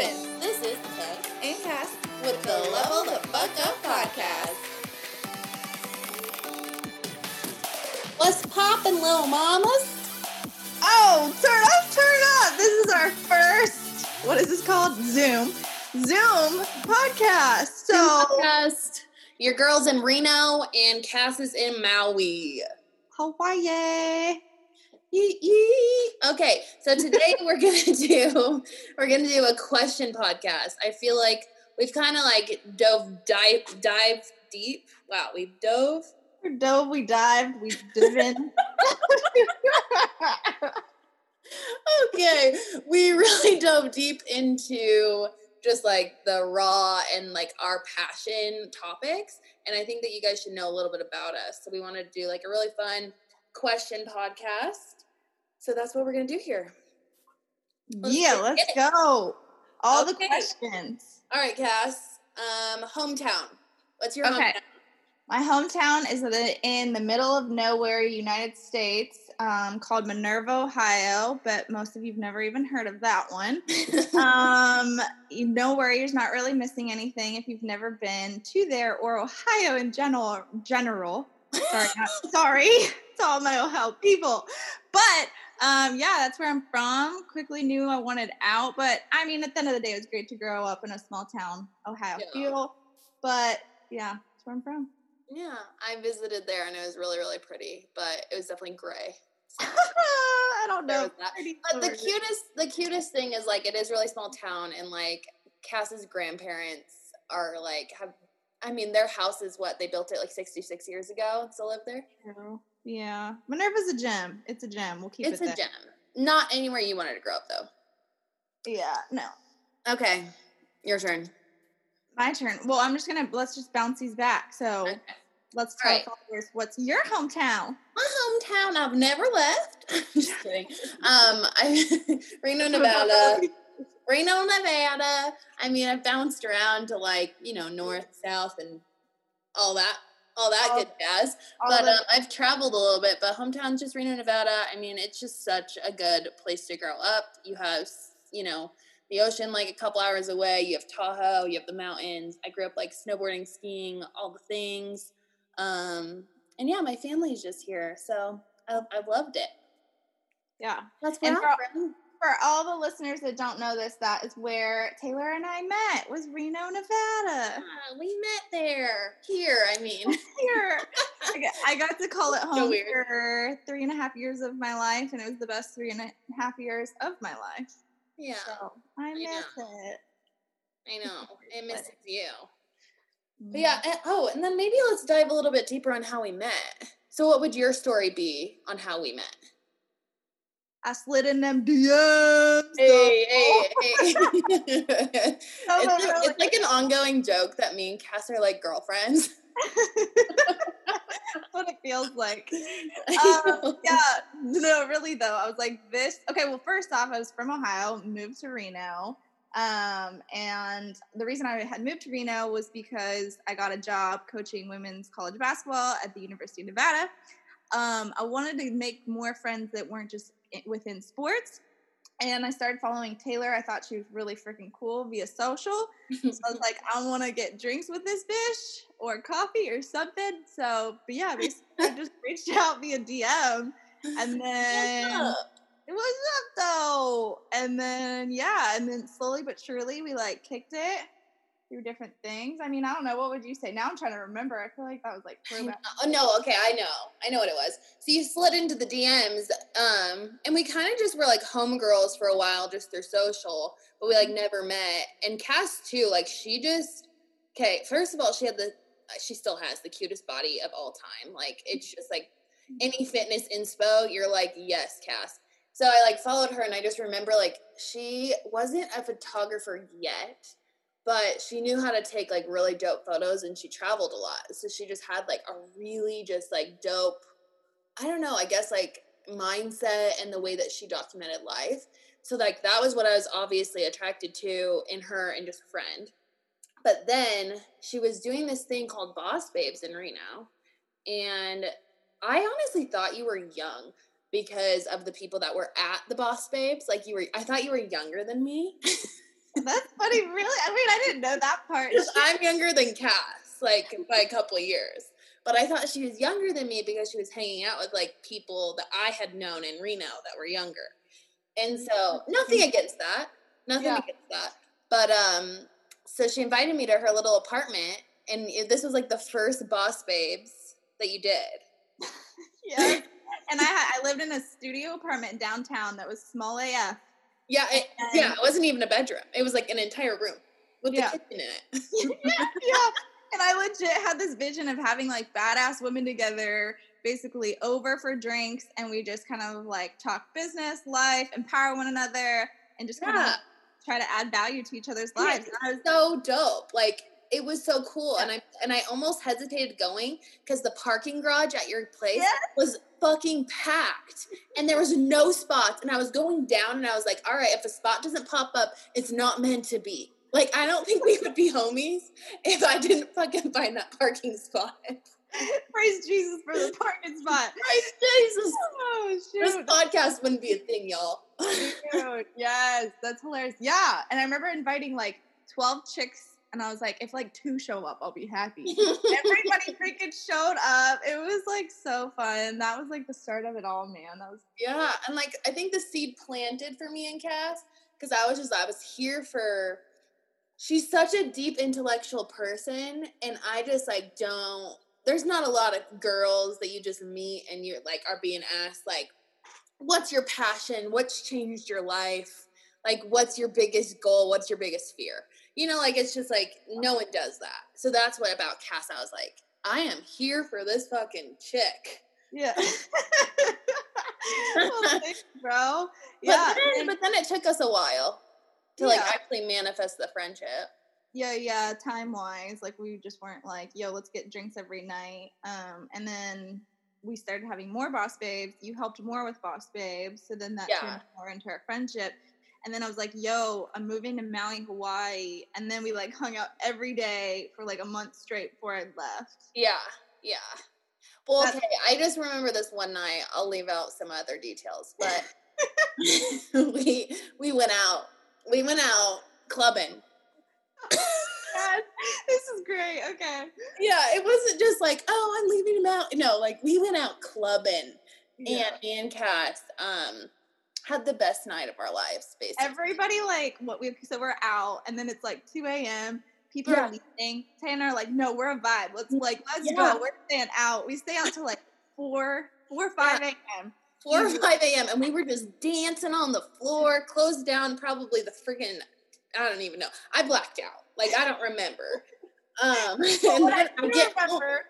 happens? This is Tay And Cass. with the Level the Fuck Up podcast. What's poppin', little mamas? Oh, turn up, turn up. This is our first, what is this called? Zoom. Zoom podcast. So, podcast. Your girl's in Reno and Cass is in Maui. Hawaii. Okay, so today we're gonna do we're gonna do a question podcast. I feel like we've kind of like dove dive dive deep. Wow, we've dove. We dove, we dived, we dove in. Okay, we really dove deep into just like the raw and like our passion topics, and I think that you guys should know a little bit about us. So we want to do like a really fun question podcast. So that's what we're gonna do here. Let's yeah, let's it. go. All the questions. All right, Cass. Um, hometown. What's your Okay. hometown? My hometown is in the middle of nowhere, United States, um, called Minerva, Ohio, but most of you've never even heard of that one. um, you- no you're not really missing anything if you've never been to there or Ohio in general. General, sorry, not, sorry it's all my Ohio people, but um, yeah, that's where I'm from. Quickly knew I wanted out, but I mean, at the end of the day, it was great to grow up in a small town, Ohio Yeah. feel. But yeah, that's where I'm from. yeah, I visited there and it was really, really pretty, but it was definitely gray. So I don't know. was that. Pretty But the cutest, the cutest thing is like it is really small town, and like Cass's grandparents are like have. I mean, their house is what they built it like sixty six years ago. and Still live there. Yeah, Minerva's a gem. It's a gem. We'll keep it's it It's a there. gem. Not anywhere you wanted to grow up though. Yeah, no. Okay, your turn. My turn. Well, I'm just gonna let's just bounce these back. So Okay. let's tell Alright. followers what's your hometown. My hometown. I've never left. Just kidding. Um, I Reno, Nevada. Reno, Nevada. I mean, I've bounced around to like you know north, south, and all that, all that All- good jazz. But um, I've traveled a little bit. But hometown's just Reno, Nevada. I mean, it's just such a good place to grow up. You have you know the ocean like a couple hours away. You have Tahoe. You have the mountains. I grew up like snowboarding, skiing, all the things. Um, and yeah, my family's just here, so I've, I've loved it. yeah. That's And I'm from. For all the listeners that don't know this, that is where Taylor and I met. Was Reno, Nevada. Ah, we met there. Here, I mean. Here, I got, to call it home weird. for three and a half years of my life, and it was the best three and a half years of my life. Yeah, So I miss it. I know. It misses you. But yeah, oh, and then maybe let's dive a little bit deeper on how we met. So, what would your story be on how we met? I slid in them DMs. Hey, hey, hey. It's, it's like an ongoing joke that me and Cass are like girlfriends. That's what it feels like. Um, yeah, no, really though. I was like, this. Okay, well, first off, I was from Ohio, moved to Reno. Um, and the reason I had moved to Reno was because I got a job coaching women's college basketball at the University of Nevada. Um, I wanted to make more friends that weren't just within sports. And I started following Taylor. I thought she was really freaking cool via social. So I was like, I want to get drinks with this bitch or coffee or something. So, but yeah, I just reached out via DM and then it was up though. And then, yeah, and then slowly but surely we like kicked it through different things. I mean, I don't know. What would you say? Now I'm trying to remember. I feel like that was like. Oh no, okay, I know. I know what it was. So you slid into the DMs, um, and we kind of just were like homegirls for a while just through social, but we like never met. And Cass too, like she just okay, first of all, she had the she still has the cutest body of all time. Like it's just like any fitness inspo, you're like, yes, Cass. So I like followed her and I just remember like she wasn't a photographer yet but she knew how to take like really dope photos and she traveled a lot so she just had like a really just like dope i don't know i guess like mindset and the way that she documented life. So like that was what i was obviously attracted to in her and just a friend. But then she was doing this thing called boss babes in reno and i honestly thought you were young because of the people that were at the boss babes like you were i thought you were younger than me That's funny, really. I mean, I didn't know that part. I'm younger than Cass, like by a couple of years. But I thought she was younger than me because she was hanging out with like people that I had known in Reno that were younger. And so nothing against that. Nothing Yeah. against that. But um so she invited me to her little apartment and this was like the first boss babes that you did. yeah. And I I lived in a studio apartment downtown that was small AF. Yeah, it, yeah, it wasn't even a bedroom. It was like an entire room with Yeah. the kitchen in it. yeah. And I legit had this vision of having like badass women together, basically over for drinks, and we just kind of like talk business, life, empower one another, and just kind Yeah. of try to add value to each other's lives. I was so dope. Like it was so cool, Yeah. and I and I almost hesitated going because the parking garage at your place Yes. was fucking packed, and there was no spots. And I was going down, and I was like, "All right, if a spot doesn't pop up, it's not meant to be." Like I don't think we would be homies if I didn't fucking find that parking spot. praise Jesus for the parking spot. Praise Jesus, Oh shoot. this podcast wouldn't be a thing, y'all. Dude, yes, that's hilarious. Yeah. And I remember inviting like 12 chicks, and I was like, if like two show up, I'll be happy. Everybody freaking showed up. It was like so fun. That was like the start of it all, man. That was Yeah, and like I think the seed planted for me and Cass because I was just I was here for. She's such a deep intellectual person, and I just like don't. There's not a lot of girls that you just meet and you're like are being asked like, "What's your passion? What's changed your life? Like, what's your biggest goal? What's your biggest fear?" You know, like it's just like no one does that. So that's what about Cass. I was like, I am here for this fucking chick. yeah. well, thanks, bro. But Yeah. then, and- but then it took us a while to like actually manifest the friendship. yeah, yeah, time wise, like we just weren't like, yo, let's get drinks every night. Um, and then we started having more boss babes. You helped more with boss babes, so then that Yeah. turned more into our friendship. And then I was like, yo, I'm moving to Maui, Hawaii. And then we like hung out every day for like a month straight before I left. Yeah, yeah. Well, That's- okay. I just remember this one night. I'll leave out some other details, but we we went out. We went out clubbing. God, this is great. Okay. Yeah, it wasn't just like, oh, I'm leaving him out. No, like we went out clubbing, Yeah. and me and Cass um had the best night of our lives. Basically, Everybody like what we so we're out and then it's like 2 a.m. People Yeah. are leaving. Tay and I are like, no, we're a vibe. Let's like let's Yeah. go. We're staying out. We stay out till like four, four, five a.m. four or five a.m. and we were just dancing on the floor, closed down. Probably the freaking I don't even know. I blacked out. Like I don't remember. Um, and What I I get home, remember,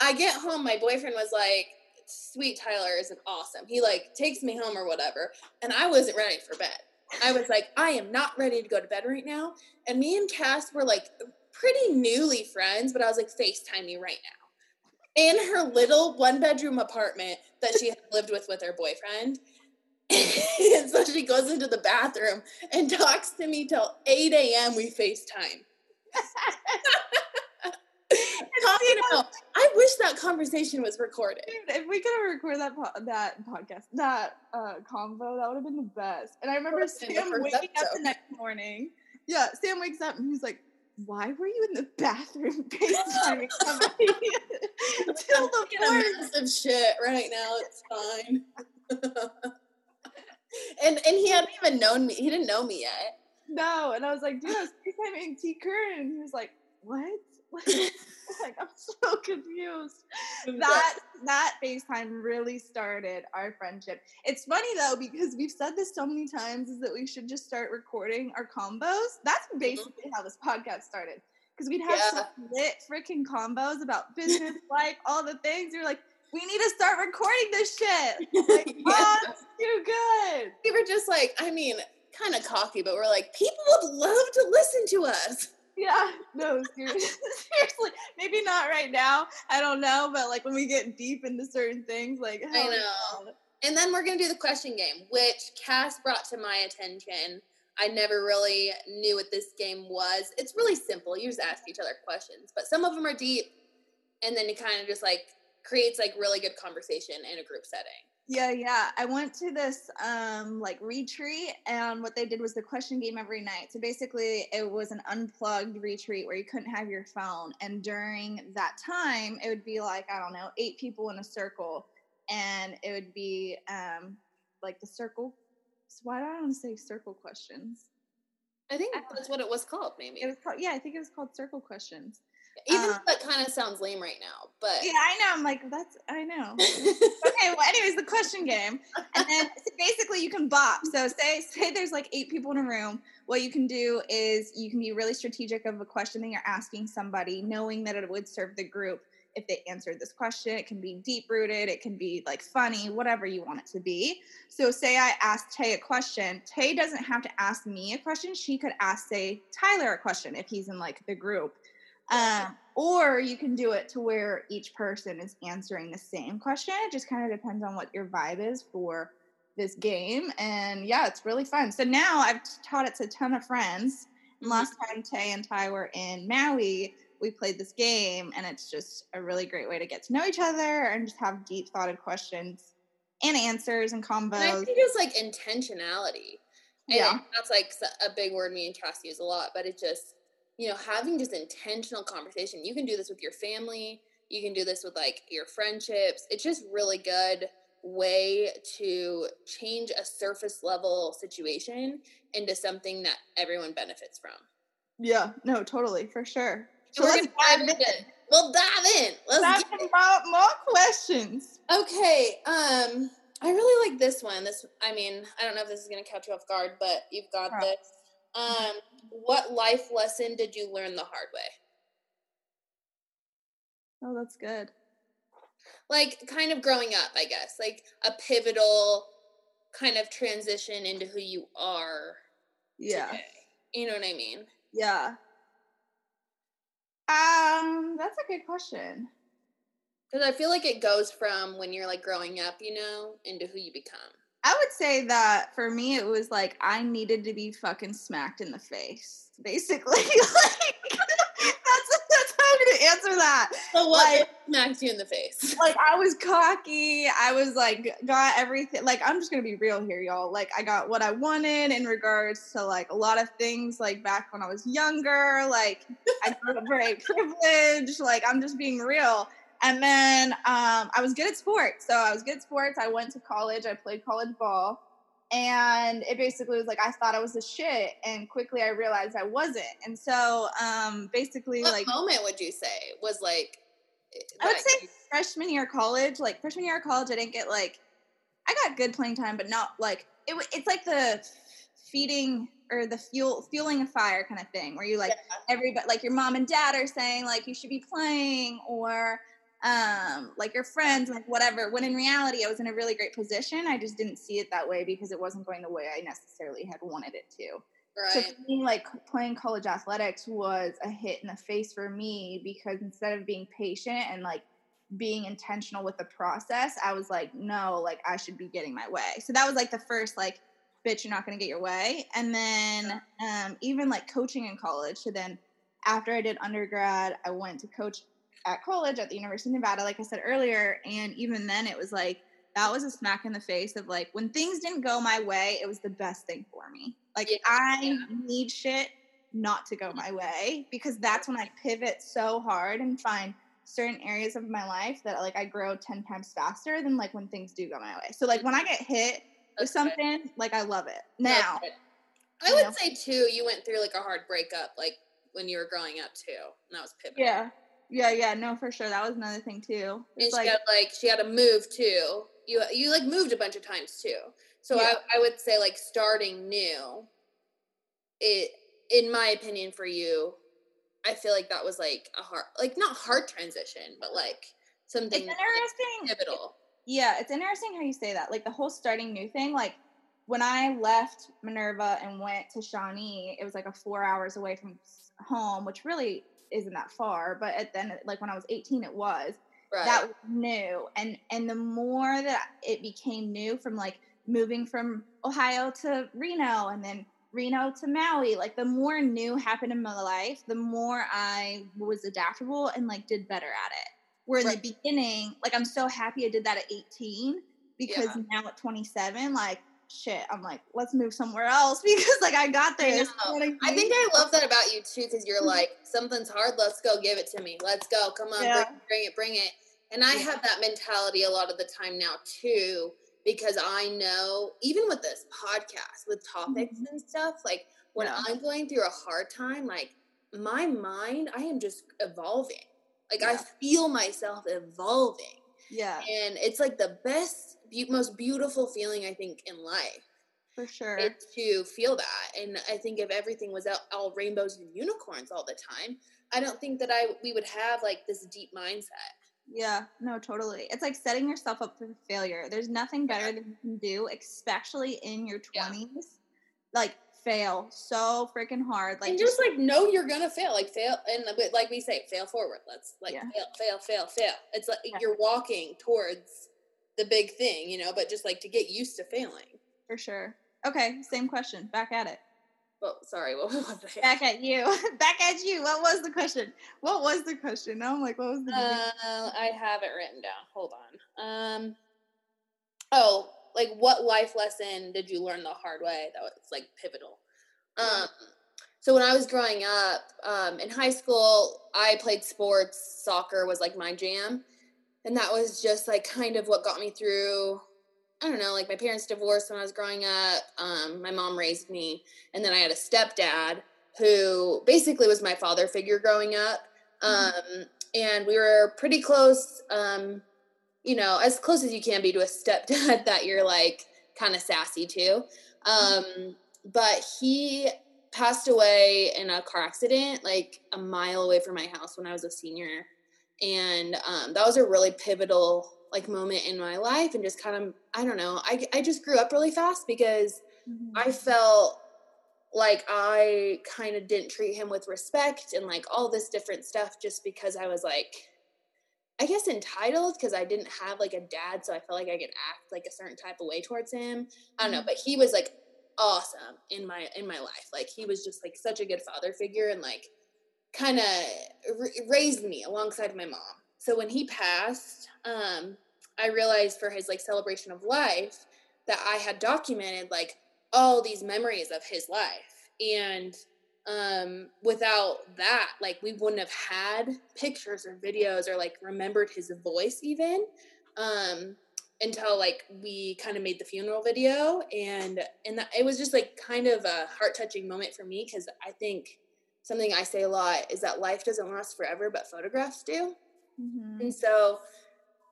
I get home. My boyfriend was like, "Sweet Tyler isn't awesome." He like takes me home or whatever, and I wasn't ready for bed. I was like, "I am not ready to go to bed right now." And me and Cass were like pretty newly friends, but I was like, "Facetime me right now." In her little one bedroom apartment that she had lived with with her boyfriend. and so she goes into the bathroom and talks to me till 8 a.m. We FaceTime. Talking about, I wish that conversation was recorded. dude, if we could have recorded that po- that podcast, that uh convo, that would have been the best. And I remember Would've been the Sam waking up the next morning. Yeah, Sam wakes up and he's like, "Why were you in the bathroom FaceTiming somebody till the Fucking a morning?" mess of shit right now. It's fine. and and he hadn't even known me. He didn't know me yet. No, and I was like, dude, I was FaceTiming T Curran. And he was like, what? like, I'm so confused. That that FaceTime really started our friendship. It's funny though, because we've said this so many times, is that we should just start recording our combos. That's mm-hmm. basically how this podcast started. Because we'd have some lit freaking combos about business, life, all the things. You're like, we need to start recording this shit. Like, Yeah. oh, it's too good. we were just like, I mean, kind of cocky, but we're like, people would love to listen to us. Yeah, no, seriously, seriously. Maybe not right now. I don't know, but like when we get deep into certain things, like I know. And then we're gonna do the question game, which Cass brought to my attention. I never really knew what this game was. It's really simple. You just ask each other questions, but some of them are deep, and then it kind of just like creates like really good conversation in a group setting. Yeah, yeah. I went to this um like retreat and what they did was the question game every night. So basically it was an unplugged retreat where you couldn't have your phone and during that time it would be like I don't know, eight people in a circle and it would be um like the circle why do I want to say circle questions? I think that's what it was called, maybe. It was called, yeah, I think it was called circle questions. Even uh, that kind of sounds lame right now, but yeah, I know. I'm like, that's I know. okay, question game, and then basically you can bop. So say say there's like eight people in a room. What you can do is you can be really strategic of a question that you're asking somebody, knowing that it would serve the group if they answered this question. It can be deep rooted, it can be like funny, whatever you want it to be. So, say I asked Tay a question, Tay doesn't have to ask me a question. She could ask, say, Tyler a question if he's in like the group. Um, or you can do it to where each person is answering the same question. It just kind of depends on what your vibe is for this game. And yeah, it's really fun. So now I've taught it to a ton of friends. And mm-hmm. last time Tay and Ty were in Maui, we played this game, and it's just a really great way to get to know each other and just have deep thoughted questions and answers and combos. And I think it's like intentionality. And yeah. that's like a big word me and Cass use a lot, but it just you know, having just intentional conversation. You can do this with your family, you can do this with like your friendships. It's just really good way to change a surface level situation into something that everyone benefits from. Yeah, no, totally, for sure. So we're gonna dive in. We'll dive in. Let's dive in more, more questions. Okay. Um, I really like this one. This, I mean, I don't know if this is gonna catch you off guard, but you've got this. Um, what life lesson did you learn the hard way? Oh, that's good. Like kind of growing up, I guess. Like a pivotal kind of transition into who you are. Yeah. Today. You know what I mean? Yeah. Um, that's a good question. Because I feel like it goes from when you're like growing up, you know, into who you become. I would say that for me, it was like I needed to be fucking smacked in the face, basically. like, that's that's how I'm gonna answer that. So what like, smacked you in the face? Like I was cocky. I was like got everything. Like I'm just gonna be real here, y'all. Like I got what I wanted in regards to like a lot of things. Like back when I was younger, like I felt very privileged. Like I'm just being real and then um, I was good at sports. So I was good at sports. I went to college. I played college ball. And it basically was like I thought I was a shit, and quickly I realized I wasn't. And so, um, basically, what like moment would you say was like? I would say freshman year of college. Like freshman year of college, I didn't get like I got good playing time, but not like it. It's like the feeding or the fuel fueling a fire kind of thing, where you like yeah. everybody, like your mom and dad are saying like you should be playing, or um, like your friends, like whatever. When in reality, I was in a really great position. I just didn't see it that way because it wasn't going the way I necessarily had wanted it to. Right. So for me, like playing college athletics was a hit in the face for me because instead of being patient and like being intentional with the process, I was like, no, like I should be getting my way. So that was like the first like, bitch, you're not gonna get your way. And then um, even like coaching in college. So then after I did undergrad, I went to coach at college at the University of Nevada, like I said earlier. And even then, it was like, that was a smack in the face of like, when things didn't go my way, it was the best thing for me. Like, yeah. I need shit not to go my way because that's when I pivot so hard and find certain areas of my life that like I grow 10 times faster than like when things do go my way. So, like, when I get hit with something, like, I love it. Now, I would know? say too, you went through like a hard breakup, like when you were growing up too, and that was pivotal. Yeah, yeah, yeah, no, for sure. That was another thing too. and she like, had like she had to move too. You you like moved a bunch of times too. So yeah. I I would say like starting new. It in my opinion for you, I feel like that was like a hard like not hard transition, but like something it's interesting. Pivotal. Yeah, it's interesting how you say that. Like the whole starting new thing, like when I left Minerva and went to Shawnee, it was like a four hours away from home, which really isn't that far, but at then like when I was 18 it was. Right. That was new. And and the more that it became new from like moving from Ohio to Reno and then Reno to Maui, like the more new happened in my life, the more I was adaptable and like did better at it. Where in right. the beginning, like I'm so happy I did that at 18 because yeah. now at 27, like shit, I'm like, let's move somewhere else because like I got this. I, I, I, think I love that about you too, because you're like, something's hard, let's go, give it to me. Let's go. Come on, yeah. bring, bring, it, bring it. And I yeah. have that mentality a lot of the time now too, because I know even with this podcast, with topics mm-hmm. and stuff, like when yeah. I'm going through a hard time, like my mind, I am just evolving. Like I feel myself evolving. Yeah. And it's like the best be- most beautiful feeling I think in life. For sure. It's to feel that. And I think if everything was all rainbows and unicorns all the time, I don't think that I we would have like this deep mindset. Yeah, no, totally. It's like setting yourself up for failure. There's nothing better yeah. than you can do, especially in your 20s. Yeah. Like fail so freaking hard. Like and just like know you're gonna fail. Like fail and like we say, fail forward. Let's like yeah. fail, fail, fail, fail. It's like you're walking towards the big thing, you know, but just like to get used to failing. For sure. Okay, same question. Back at it. Well, sorry, what was it? Back at you. Back at you. What was the question? What was the question? Now I'm like, what was the uh, I have it written down. Hold on. Um Oh, like what life lesson did you learn the hard way that was like pivotal? Um so when I was growing up, um, in high school, I played sports. Soccer was like my jam and that was just like kind of what got me through I don't know, like my parents divorced when I was growing up. Um, my mom raised me, and then I had a stepdad who basically was my father figure growing up. Mm-hmm. Um, and we were pretty close, um, you know, as close as you can be to a stepdad that you're like kind of sassy to. Mm-hmm. Um, but he passed away in a car accident like a mile away from my house when I was a senior and um, that was a really pivotal like moment in my life and just kind of i don't know i, I just grew up really fast because mm-hmm. i felt like i kind of didn't treat him with respect and like all this different stuff just because i was like i guess entitled because i didn't have like a dad so i felt like i could act like a certain type of way towards him i don't know mm-hmm. but he was like awesome in my in my life like he was just like such a good father figure and like kind of raised me alongside my mom. So when he passed, um, I realized for his like celebration of life that I had documented like all these memories of his life. And um, without that, like we wouldn't have had pictures or videos or like remembered his voice even um, until like we kind of made the funeral video. And and that, it was just like kind of a heart touching moment for me because I think something I say a lot is that life doesn't last forever, but photographs do. Mm-hmm. And so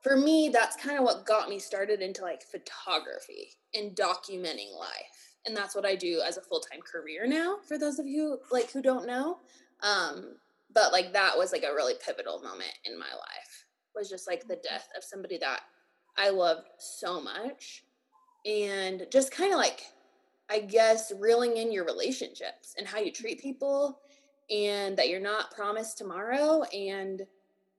for me, that's kind of what got me started into like photography and documenting life. And that's what I do as a full-time career now for those of you like who don't know. Um, but like that was like a really pivotal moment in my life was just like the death of somebody that I loved so much and just kind of like I guess reeling in your relationships and how you treat people and that you're not promised tomorrow and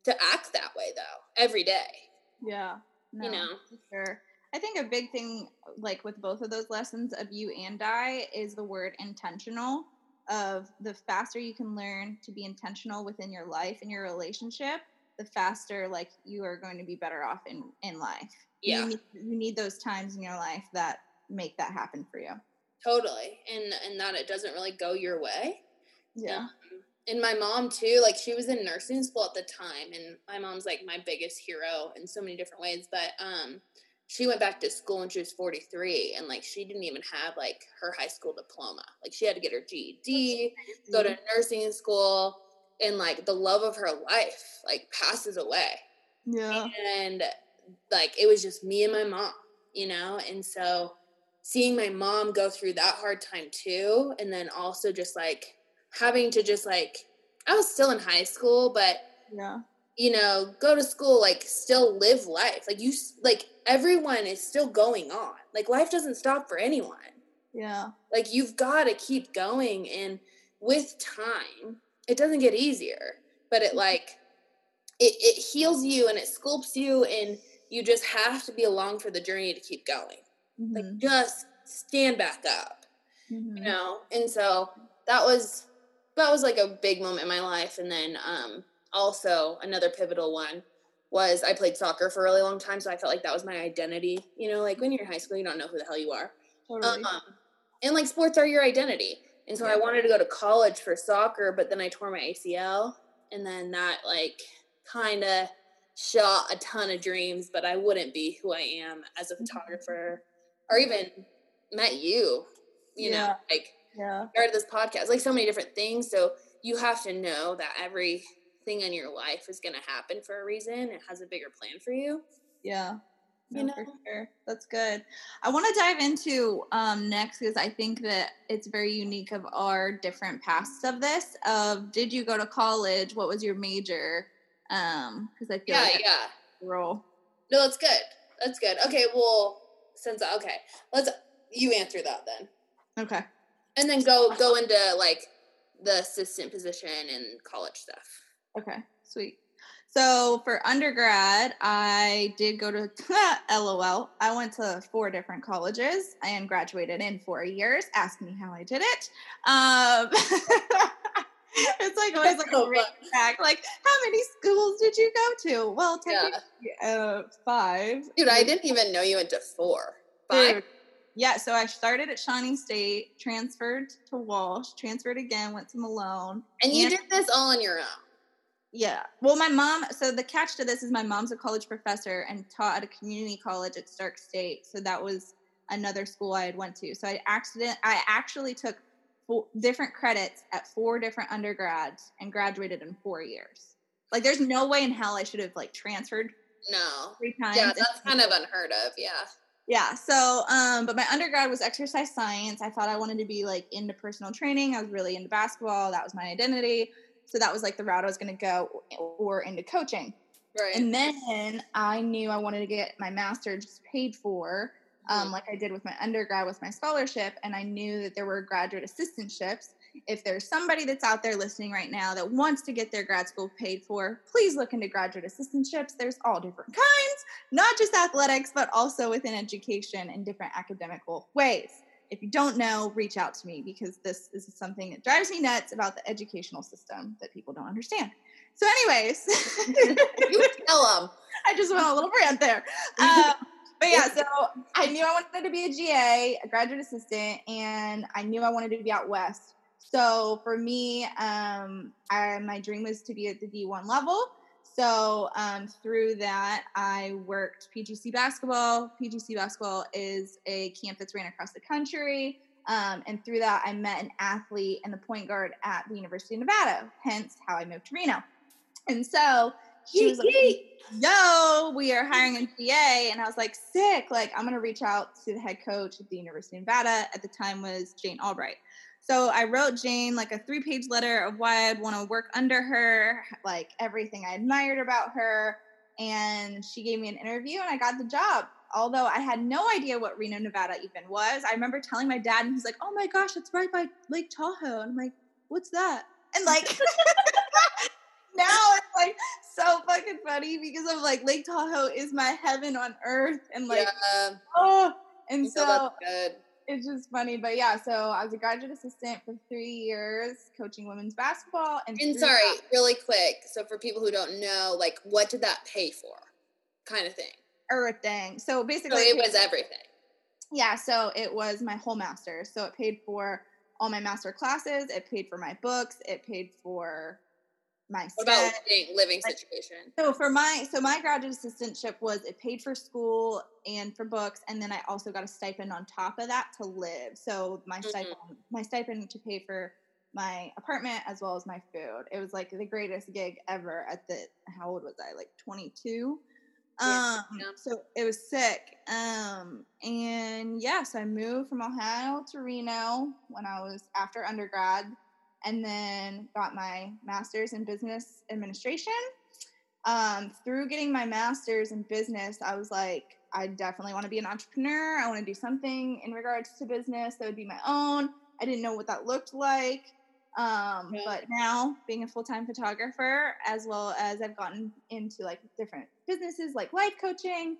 to act that way though every day. Yeah. No, you know. sure. I think a big thing like with both of those lessons of you and I is the word intentional of the faster you can learn to be intentional within your life and your relationship, the faster like you are going to be better off in in life. Yeah. You need, you need those times in your life that make that happen for you. Totally. And and that it doesn't really go your way. Yeah. And my mom too, like she was in nursing school at the time, and my mom's like my biggest hero in so many different ways. But um, she went back to school when she was 43, and like she didn't even have like her high school diploma. Like she had to get her GED, go to nursing school, and like the love of her life like passes away. Yeah. And like it was just me and my mom, you know, and so seeing my mom go through that hard time too, and then also just like having to just like I was still in high school, but yeah, you know, go to school, like still live life. Like you, like everyone is still going on. Like life doesn't stop for anyone. Yeah. Like you've got to keep going, and with time, it doesn't get easier, but it like it it heals you and it sculpts you, and you just have to be along for the journey to keep going. Mm-hmm. Like just stand back up, mm-hmm. you know. And so that was that was like a big moment in my life and then um, also another pivotal one was I played soccer for a really long time, so I felt like that was my identity. You know, like when you're in high school, you don't know who the hell you are. Totally. Um, and like sports are your identity. And so yeah. I wanted to go to college for soccer, but then I tore my ACL, and then that like kind of shot a ton of dreams. But I wouldn't be who I am as a mm-hmm. photographer, or even met you. You yeah. know, like yeah. started this podcast, like so many different things. So you have to know that everything in your life is going to happen for a reason. It has a bigger plan for you. Yeah. you know? for sure. That's good. I want to dive into um, next because I think that it's very unique of our different paths of this. Of did you go to college? What was your major? Um, because I feel yeah, like yeah, role. No, that's good. That's good. Okay, well, since okay, let's you answer that then. Okay. And then go go into like the assistant position and college stuff. Okay, sweet. So for undergrad, I did go to LOL. I went to four different colleges and graduated in four years. Ask me how I did it. Um, it's like always like a great fact. Like, how many schools did you go to? Well, technically, yeah. uh, five. Dude, I didn't even know you went to four. Five. Dude, yeah, so I started at Shawnee State, transferred to Walsh, transferred again, went to Malone. And you and, did this all on your own. Yeah. Well, my mom, so the catch to this is my mom's a college professor and taught at a community college at Stark State. So that was another school I had went to. So I accident I actually took four different credits at four different undergrads and graduated in 4 years. Like there's no way in hell I should have like transferred no. Three times. Yeah, that's kind of unheard of. Yeah. Yeah. So, um, but my undergrad was exercise science. I thought I wanted to be like into personal training. I was really into basketball. That was my identity. So that was like the route I was going to go or into coaching. Right. And then I knew I wanted to get my master's paid for, um, mm-hmm. like I did with my undergrad with my scholarship. And I knew that there were graduate assistantships. If there's somebody that's out there listening right now that wants to get their grad school paid for, please look into graduate assistantships. There's all different kinds, not just athletics, but also within education in different academical ways. If you don't know, reach out to me because this is something that drives me nuts about the educational system that people don't understand. So, anyways, you tell them. I just went a little rant there. Um, but yeah, so I knew I wanted to be a GA, a graduate assistant, and I knew I wanted to be out west. So for me, um, I, my dream was to be at the D1 level. So um, through that, I worked PGC basketball. PGC basketball is a camp that's ran across the country. Um, and through that, I met an athlete and the point guard at the University of Nevada, hence how I moved to Reno. And so she was like, Yo, we are hiring a GA. And I was like, Sick. Like, I'm going to reach out to the head coach at the University of Nevada. At the time was Jane Albright. So I wrote Jane like a three page letter of why I'd want to work under her, like everything I admired about her. And she gave me an interview and I got the job. Although I had no idea what Reno, Nevada even was. I remember telling my dad, and he's like, oh my gosh, it's right by Lake Tahoe. And I'm like, what's that? And like, now it's like so fucking funny because I'm like Lake Tahoe is my heaven on earth. And like, yeah. oh, and so it's just funny. But yeah, so I was a graduate assistant for three years coaching women's basketball. And, and sorry, that, really quick. So for people who don't know, like what did that pay for? Kind of thing. Everything. So basically so it was everything. Yeah, so it was my whole master. So it paid for all my master classes, it paid for my books, it paid for my what about living, living situation? so for my so my graduate assistantship was it paid for school and for books and then i also got a stipend on top of that to live. So my mm-hmm. stipend my stipend to pay for my apartment as well as my food. It was like the greatest gig ever at the how old was i? Like 22 um yeah. so it was sick. Um and yes yeah, so i moved from ohio to reno when i was after undergrad and then got my master's in business administration. Um, through getting my master's in business, I was like, I definitely want to be an entrepreneur. I want to do something in regards to business that would be my own. I didn't know what that looked like. Um, yeah. But now, being a full time photographer, as well as I've gotten into like different businesses like life coaching,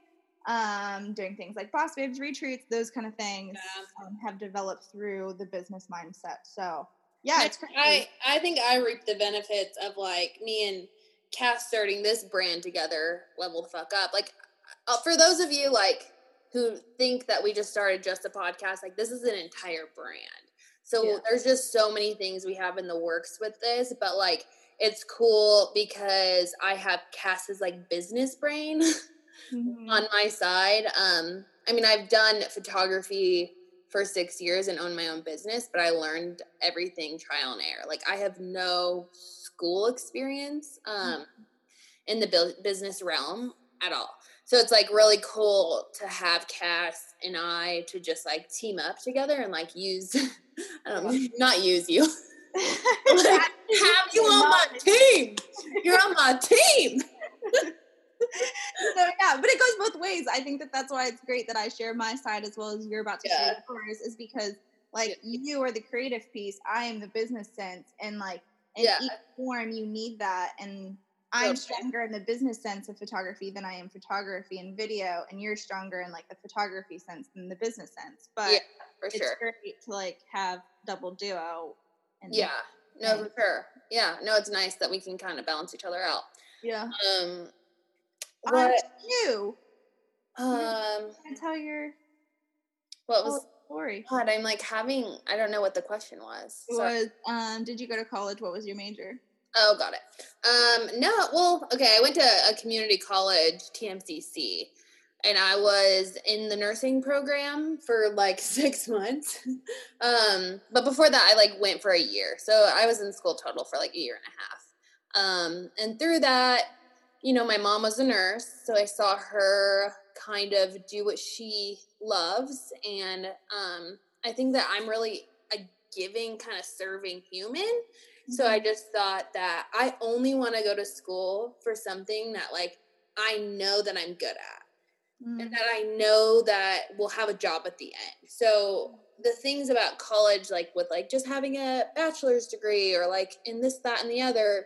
um, doing things like boss babes retreats, those kind of things yeah. um, have developed through the business mindset. So yeah, it's I I think I reap the benefits of like me and Cass starting this brand together level the fuck up. Like, uh, for those of you like who think that we just started just a podcast, like this is an entire brand. So yeah. there's just so many things we have in the works with this, but like it's cool because I have Cass's like business brain mm-hmm. on my side. Um, I mean, I've done photography for six years and own my own business, but I learned everything trial and error. Like I have no school experience um, mm-hmm. in the business realm at all. So it's like really cool to have Cass and I to just like team up together and like use, I don't know, not use you. like, have you on my team. You're on my team. so yeah, but it goes both ways. I think that that's why it's great that I share my side as well as you're about to yeah. share yours, is because like yeah. you are the creative piece, I am the business sense, and like in yeah. each form you need that. And I'm stronger in the business sense of photography than I am photography and video, and you're stronger in like the photography sense than the business sense. But yeah, for it's sure. great to like have double duo. And yeah, no, for sure. Yeah, no, it's nice that we can kind of balance each other out. Yeah. Um, what you? Um, tell your what was story? God, I'm like having. I don't know what the question was. Was um? Did you go to college? What was your major? Oh, got it. Um, no, well, okay. I went to a community college, TMCC, and I was in the nursing program for like six months. um, but before that, I like went for a year, so I was in school total for like a year and a half. Um, and through that, you know, my mom was a nurse, so I saw her kind of do what she loves. And um, I think that I'm really a giving, kind of serving human. Mm-hmm. So I mm-hmm. just thought that I only want to go to school for something that, like, I know that I'm good at. Mm-hmm. And that I know that we'll have a job at the end. So the things about college, like with like just having a bachelor's degree or like in this, that, and the other,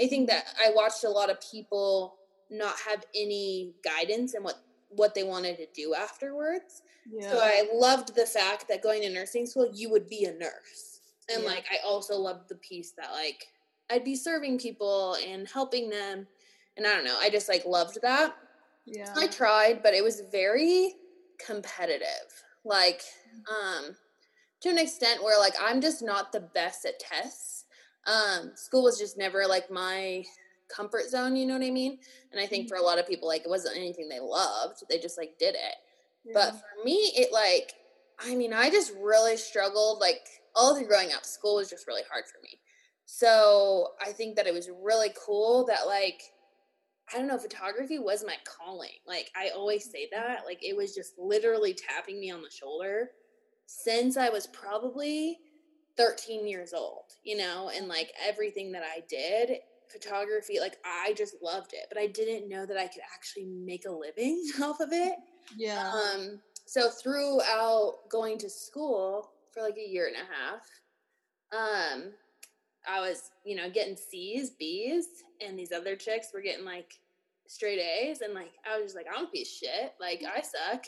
I think that I watched a lot of people not have any guidance in what what they wanted to do afterwards. Yeah. So I loved the fact that going to nursing school, you would be a nurse. And yeah. like I also loved the piece that like I'd be serving people and helping them. And I don't know, I just like loved that. Yeah. I tried, but it was very competitive. Like um to an extent where like I'm just not the best at tests um, school was just never like my comfort zone, you know what I mean? And I think for a mm-hmm. lot of people, like it wasn't anything they loved. They just like did it. Yeah. But for me, it like, I mean, I just really struggled. Like all through growing up, school was just really hard for me. So I think that it was really cool that like, I don't know, photography was my calling. Like I always say mm-hmm. that. Like it was just literally tapping me on the shoulder since I was probably 13 years old, you know, and like everything that I did, photography, like I just loved it, but I didn't know that I could actually make a living off of it. Yeah. Um, so throughout going to school for like a year and a half, um, I was, you know, getting C's, B's, and these other chicks were getting like straight A's, and like I was just like, a piece of shit. Like I suck.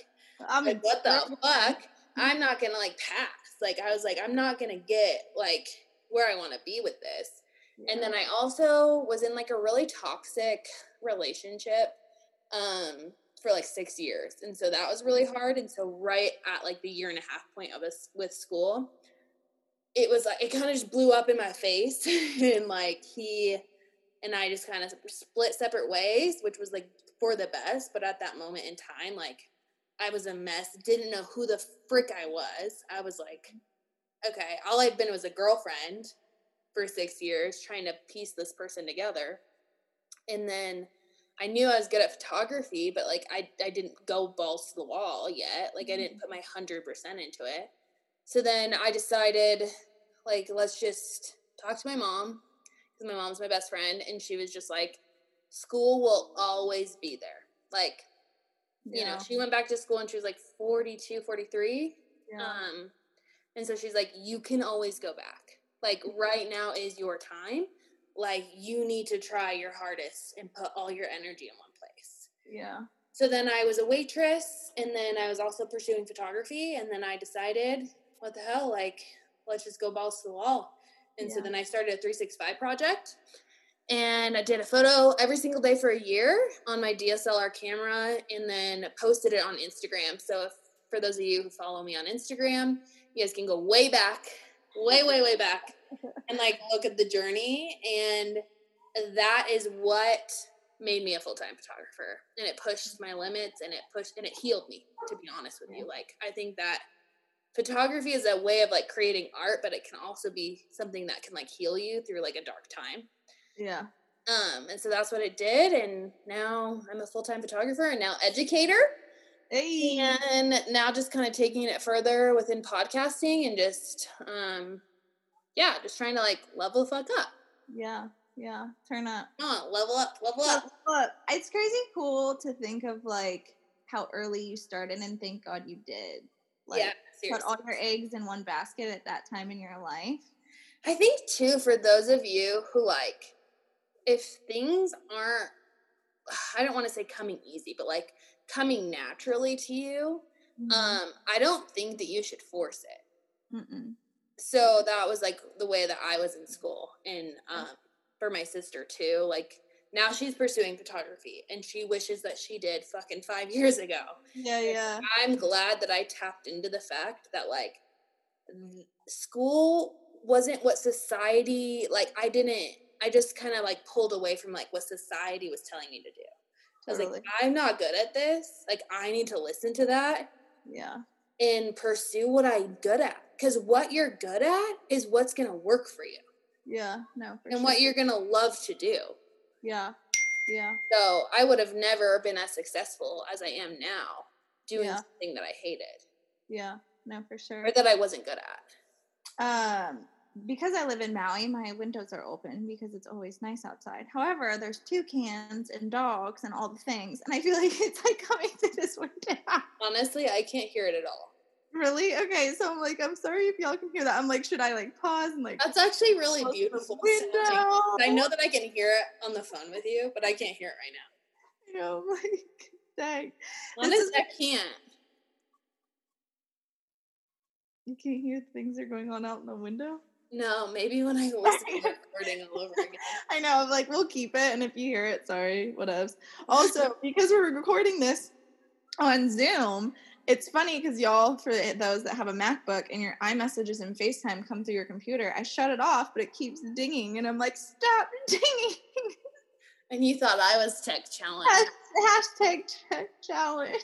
I'm like, what the fuck? I'm not gonna like pass. Like I was like, I'm not gonna get like where I want to be with this. Yeah. And then I also was in like a really toxic relationship um for like six years. And so that was really hard. And so right at like the year and a half point of us with school, it was like it kind of just blew up in my face. and like he and I just kind of split separate ways, which was like for the best. But at that moment in time, like I was a mess, didn't know who the frick I was. I was like, okay, all I've been was a girlfriend for six years trying to piece this person together. And then I knew I was good at photography, but like I, I didn't go balls to the wall yet. Like I didn't mm-hmm. put my 100% into it. So then I decided, like, let's just talk to my mom because my mom's my best friend. And she was just like, school will always be there. Like, yeah. you know, she went back to school and she was like 42, 43. Yeah. Um, and so she's like, you can always go back. Like right now is your time. Like you need to try your hardest and put all your energy in one place. Yeah. So then I was a waitress and then I was also pursuing photography. And then I decided, what the hell? Like, let's just go balls to the wall. And yeah. so then I started a 365 project. And I did a photo every single day for a year on my DSLR camera and then posted it on Instagram. So if for those of you who follow me on Instagram, you guys can go way back, way, way, way back and like look at the journey. And that is what made me a full-time photographer. And it pushed my limits and it pushed and it healed me, to be honest with you. Like I think that photography is a way of like creating art, but it can also be something that can like heal you through like a dark time. Yeah. Um, and so that's what it did. And now I'm a full time photographer and now educator. Hey. And now just kind of taking it further within podcasting and just, um, yeah, just trying to like level the fuck up. Yeah. Yeah. Turn up. Oh, level up, level up. up. it's crazy cool to think of like how early you started and thank God you did. Like, yeah, put all your eggs in one basket at that time in your life. I think too for those of you who like if things aren't I don't want to say coming easy, but like coming naturally to you, Mm-hmm. um I don't think that you should force it. Mm-mm. So that was like the way that I was in school and um for my sister too, like now she's pursuing photography and she wishes that she did fucking 5 years ago. Yeah, yeah. I'm glad that I tapped into the fact that like school wasn't what society like I didn't I just kind of like pulled away from like what society was telling me to do. I was Totally. like I'm not good at this. Like I need to listen to that Yeah. and pursue what I'm good at cuz what you're good at is what's going to work for you Yeah. No, for and sure. what you're going to love to do. Yeah. Yeah. So, I would have never been as successful as I am now doing Yeah. something that I hated Yeah. No, for sure. or that I wasn't good at. Um, because I live in Maui, my windows are open because it's always nice outside. However, there's toucans and dogs and all the things, and I feel like it's like coming through this window. Honestly, I can't hear it at all. really? Okay, so I'm like, I'm sorry if y'all can hear that. I'm like, should I like pause and like That's actually really beautiful. window? I know that I can hear it on the phone with you, but I can't hear it right now. You know, like, dang, is- I can't. you can't hear things that are going on out in the window. No, maybe when I listen to the recording all over again. I know, like we'll keep it, and if you hear it, sorry, whatevs. Also, because we're recording this on Zoom, it's funny because y'all, for those that have a MacBook and your iMessages and FaceTime come through your computer, I shut it off, but it keeps dinging, and I'm like, stop dinging. And you thought I was tech challenged. Hashtag challenge.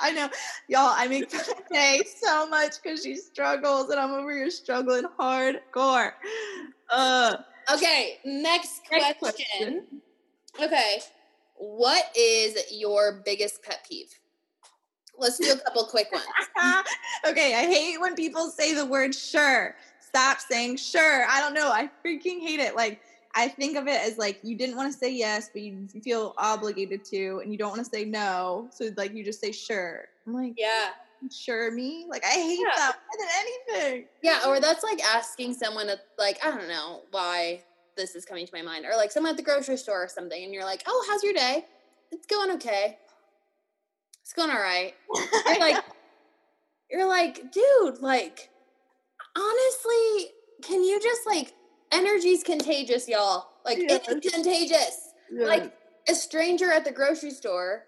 I know, y'all. I make fun of Tay so much because she struggles, and I'm over here struggling hardcore. Uh, Okay, next next question. Okay, what is your biggest pet peeve? Let's do a couple quick ones. okay, I hate when people say the word sure. Stop saying sure. I don't know. I freaking hate it. Like, I think of it as like you didn't want to say yes, but you feel obligated to, and you don't want to say no. So, like, you just say sure. I'm like, Yeah. sure me? Like, I hate Yeah. that more than anything. Yeah, or that's like asking someone like I don't know why this is coming to my mind, or like someone at the grocery store or something, and you're like, "Oh, how's your day? It's going okay. It's going all right." You're like, you're like, dude, like, honestly, can you just like, energy's contagious, y'all. Like, it's contagious. Yeah. Like, a stranger at the grocery store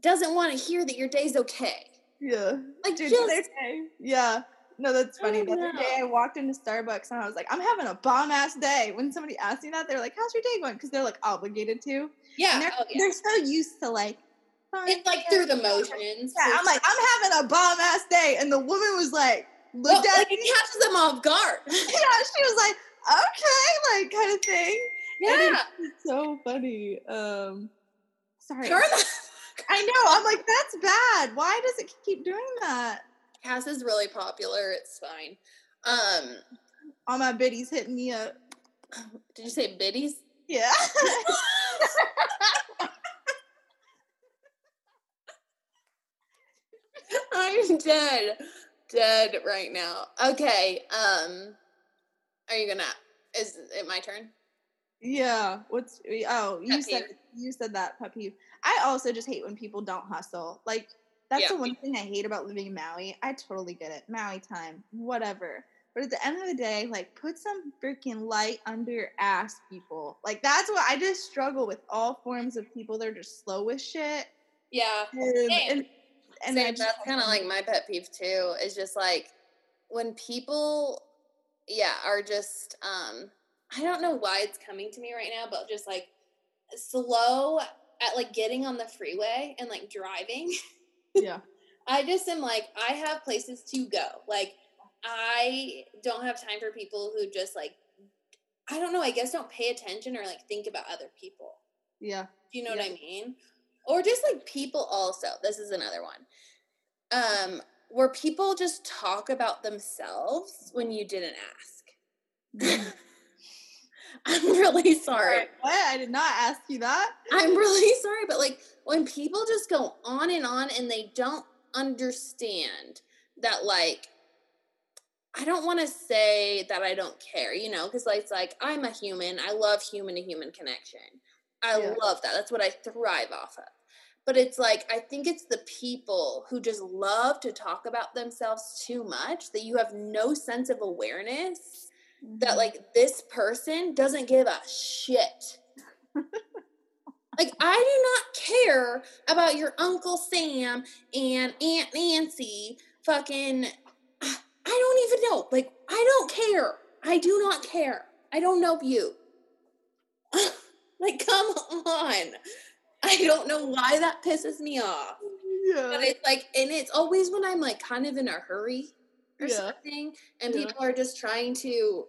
doesn't want to hear that your day's okay. yeah. Like, Dude, just okay. Yeah. No, that's funny. The other day. I walked into Starbucks and I was like, I'm having a bomb ass day. When somebody asked me that, they're like, How's your day going? Because they're like obligated to. yeah, And they're, oh, yeah. they're so used to like, It's like through the motions. Yeah, I'm like, I'm having a bomb ass day. And the woman was like, Well, looked at like me. it catches them off guard. Yeah, she was like, okay, like kind of thing. Yeah. It's so funny. Um sorry. The- I know. I'm like, that's bad. Why does it keep doing that? Cass is really popular. It's fine. Um, All my biddies hitting me up. did you say biddies? Yeah. I'm dead, dead right now. Okay. Um, are you gonna? Is it my turn? yeah. What's oh you Pet said peeve. you said that pet peeve. I also just hate when people don't hustle. Like that's Yeah. the one thing I hate about living in Maui. I totally get it. Maui time, whatever. But at the end of the day, like put some freaking light under your ass, people. Like that's what I just struggle with all forms of people. They're just slow with shit. Yeah. Um, and, and, and Same, that's kind of like my pet peeve too. Is just like when people, yeah, are just um, I don't know why it's coming to me right now, but just like slow at like getting on the freeway and like driving. yeah. I just am like, I have places to go. Like, I don't have time for people who just like, I don't know, I guess don't pay attention or like think about other people. Yeah. Do you know Yeah. what I mean? Or just like people also. This is another one. Um, where people just talk about themselves when you didn't ask. I'm really sorry. What? I did not ask you that. I'm really sorry, but like when people just go on and on and they don't understand that, like, I don't want to say that I don't care, you know, because like, it's like I'm a human. I love human to human connection. I Yeah. love that. That's what I thrive off of. But it's like, I think it's the people who just love to talk about themselves too much that you have no sense of awareness that Mhm. like this person doesn't give a shit. like I do not care about your Uncle Sam and Aunt Nancy fucking I don't even know. Like I don't care. I do not care. I don't know you. like come on. I don't know why that pisses me off. yeah. But it's like and it's always when I'm like kind of in a hurry or Yeah. something and Yeah. people are just trying to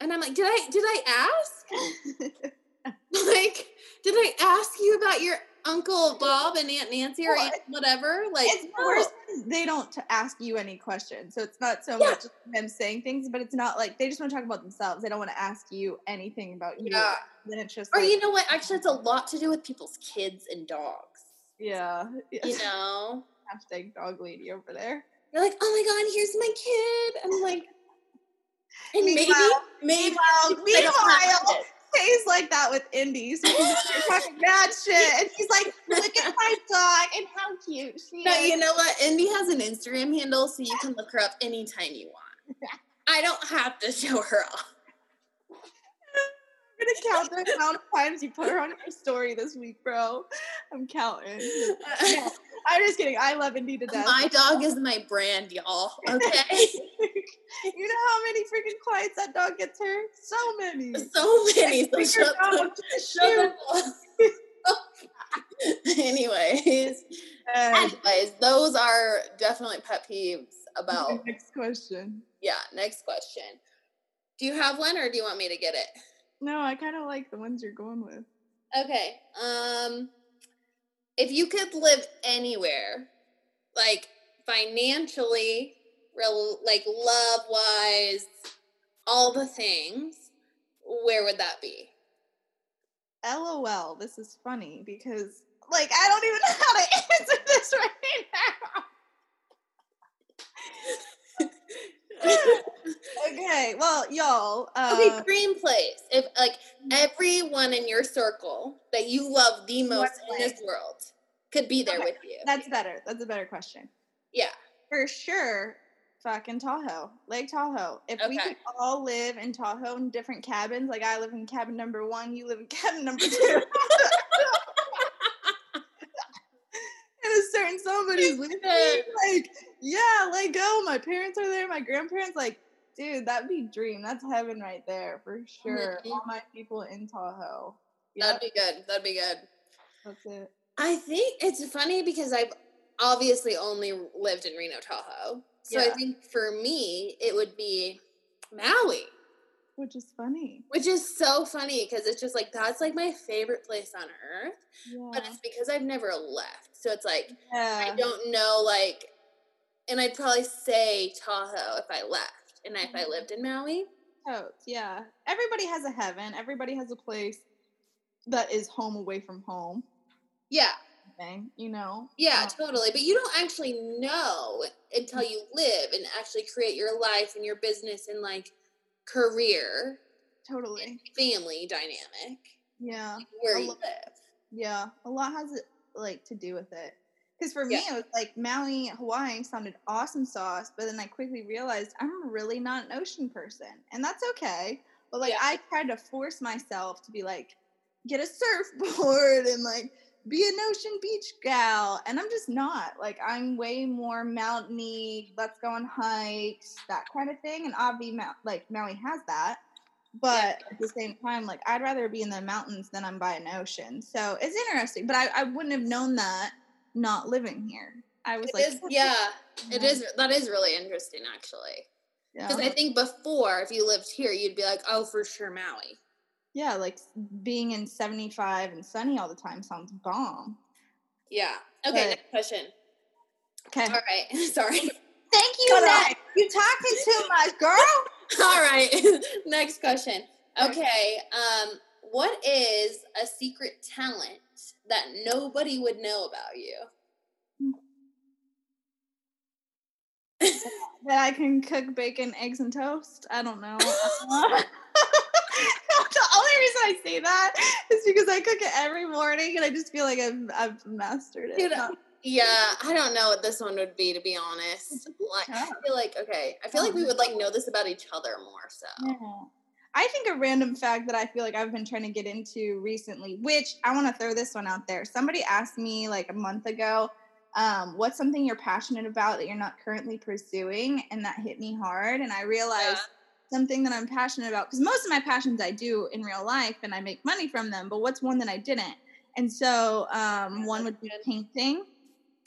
and I'm like, did I did I ask? like, did I ask you about your Uncle Bob and Aunt Nancy or Aunt whatever? Like it's worse they don't ask you any questions. So it's not so Yeah. much them saying things, but it's not like they just want to talk about themselves. They don't want to ask you anything about you. Yeah. Then it's just Or like, you know what? Actually it's a lot to do with people's kids and dogs. yeah, yeah. You know? Hashtag dog lady over there. You're like, oh my god, here's my kid. I'm like and maybe Meanwhile- maybe Meanwhile, meanwhile. Tay's like that with Indy. So you're talking mad shit, and he's like, "Look at my dog and how cute she No, is." you know what? Indy has an Instagram handle, so you can look her up anytime you want. I don't have to show her off. I'm gonna count the amount of times you put her on your story this week, bro. I'm counting. No, I'm just kidding. I love Indy to death. My dog is my brand, y'all. Okay. you know how many freaking clients that dog gets her? So many. so many. So shut out the, what to shut Anyways, And anyways, those are definitely pet peeves about. next question. Yeah. Next question. Do you have one, or do you want me to get it? No, I kind of like the ones you're going with. Okay. Um, if you could live anywhere, like financially, real, like love wise, all the things, where would that be? LOL, this is funny because, like, I don't even know how to answer this right now. okay, well, y'all. Uh, okay, dream place. If like everyone in your circle that you love the most in this world could be there Okay, with you. that's better. That's a better question. yeah. For sure, fucking Tahoe, Lake Tahoe. If we could all live in Tahoe in different cabins, like I live in cabin number one, you live in cabin number two. certain somebody's with me, like, yeah, let go. My parents are there, my grandparents, like, dude, that'd be dream. That's heaven right there for sure. All my people in Tahoe. That'd be good. That'd be good. that's it. I think it's funny because I've obviously only lived in Reno Tahoe. So I think for me, it would be Maui, Which is funny. which is so funny because it's just like that's like my favorite place on earth. Yeah. But it's because I've never left. So it's like yeah. I don't know, like, and I'd probably say Tahoe if I left. And if I Mhm. lived in Maui, Totes, yeah. Everybody has a heaven. Everybody has a place that is home away from home. yeah, Thing, you know. yeah, Um, totally. But you don't actually know until you live and actually create your life and your business and like career, totally. family dynamic Yeah, where a you lo- live. yeah. A lot has it like to do with it. Because for me, it was like Maui, Hawaii sounded awesome sauce, but then I quickly realized I'm really not an ocean person, and that's okay. But like, Yeah. I tried to force myself to be like, get a surfboard and like be an ocean beach gal, and I'm just not. Like, I'm way more mountainy. Let's go on hikes, that kind of thing. And obviously, like Maui has that. But at the same time, like I'd rather be in the mountains than I'm by an ocean. So it's interesting. But I, I wouldn't have known that not living here. I was It like, is- yeah, it is. That is really interesting, actually. yeah. Because I think before, if you lived here, you'd be like, oh, for sure, Maui. Yeah, like being in 75 and sunny all the time sounds bomb. Yeah. Okay, But- next question. Okay. All right. Sorry. Thank you. You talking too much, girl. All right. next question. Okay. Um, what is a secret talent that nobody would know about you? that I can cook bacon, eggs, and toast. I don't know. The only reason I say that is because I cook it every morning, and I just feel like I've I've mastered it. Dude, Yeah, I don't know what this one would be to be honest. Like, I feel like okay, I feel like we would like know this about each other more so. Yeah. I think a random fact that I feel like I've been trying to get into recently, which I want to throw this one out there. Somebody asked me like a month ago, um, what's something you're passionate about that you're not currently pursuing? And that hit me hard. And I realized something that I'm passionate about, because most of my passions I do in real life and I make money from them, but what's one that I didn't? And so um, one would be painting.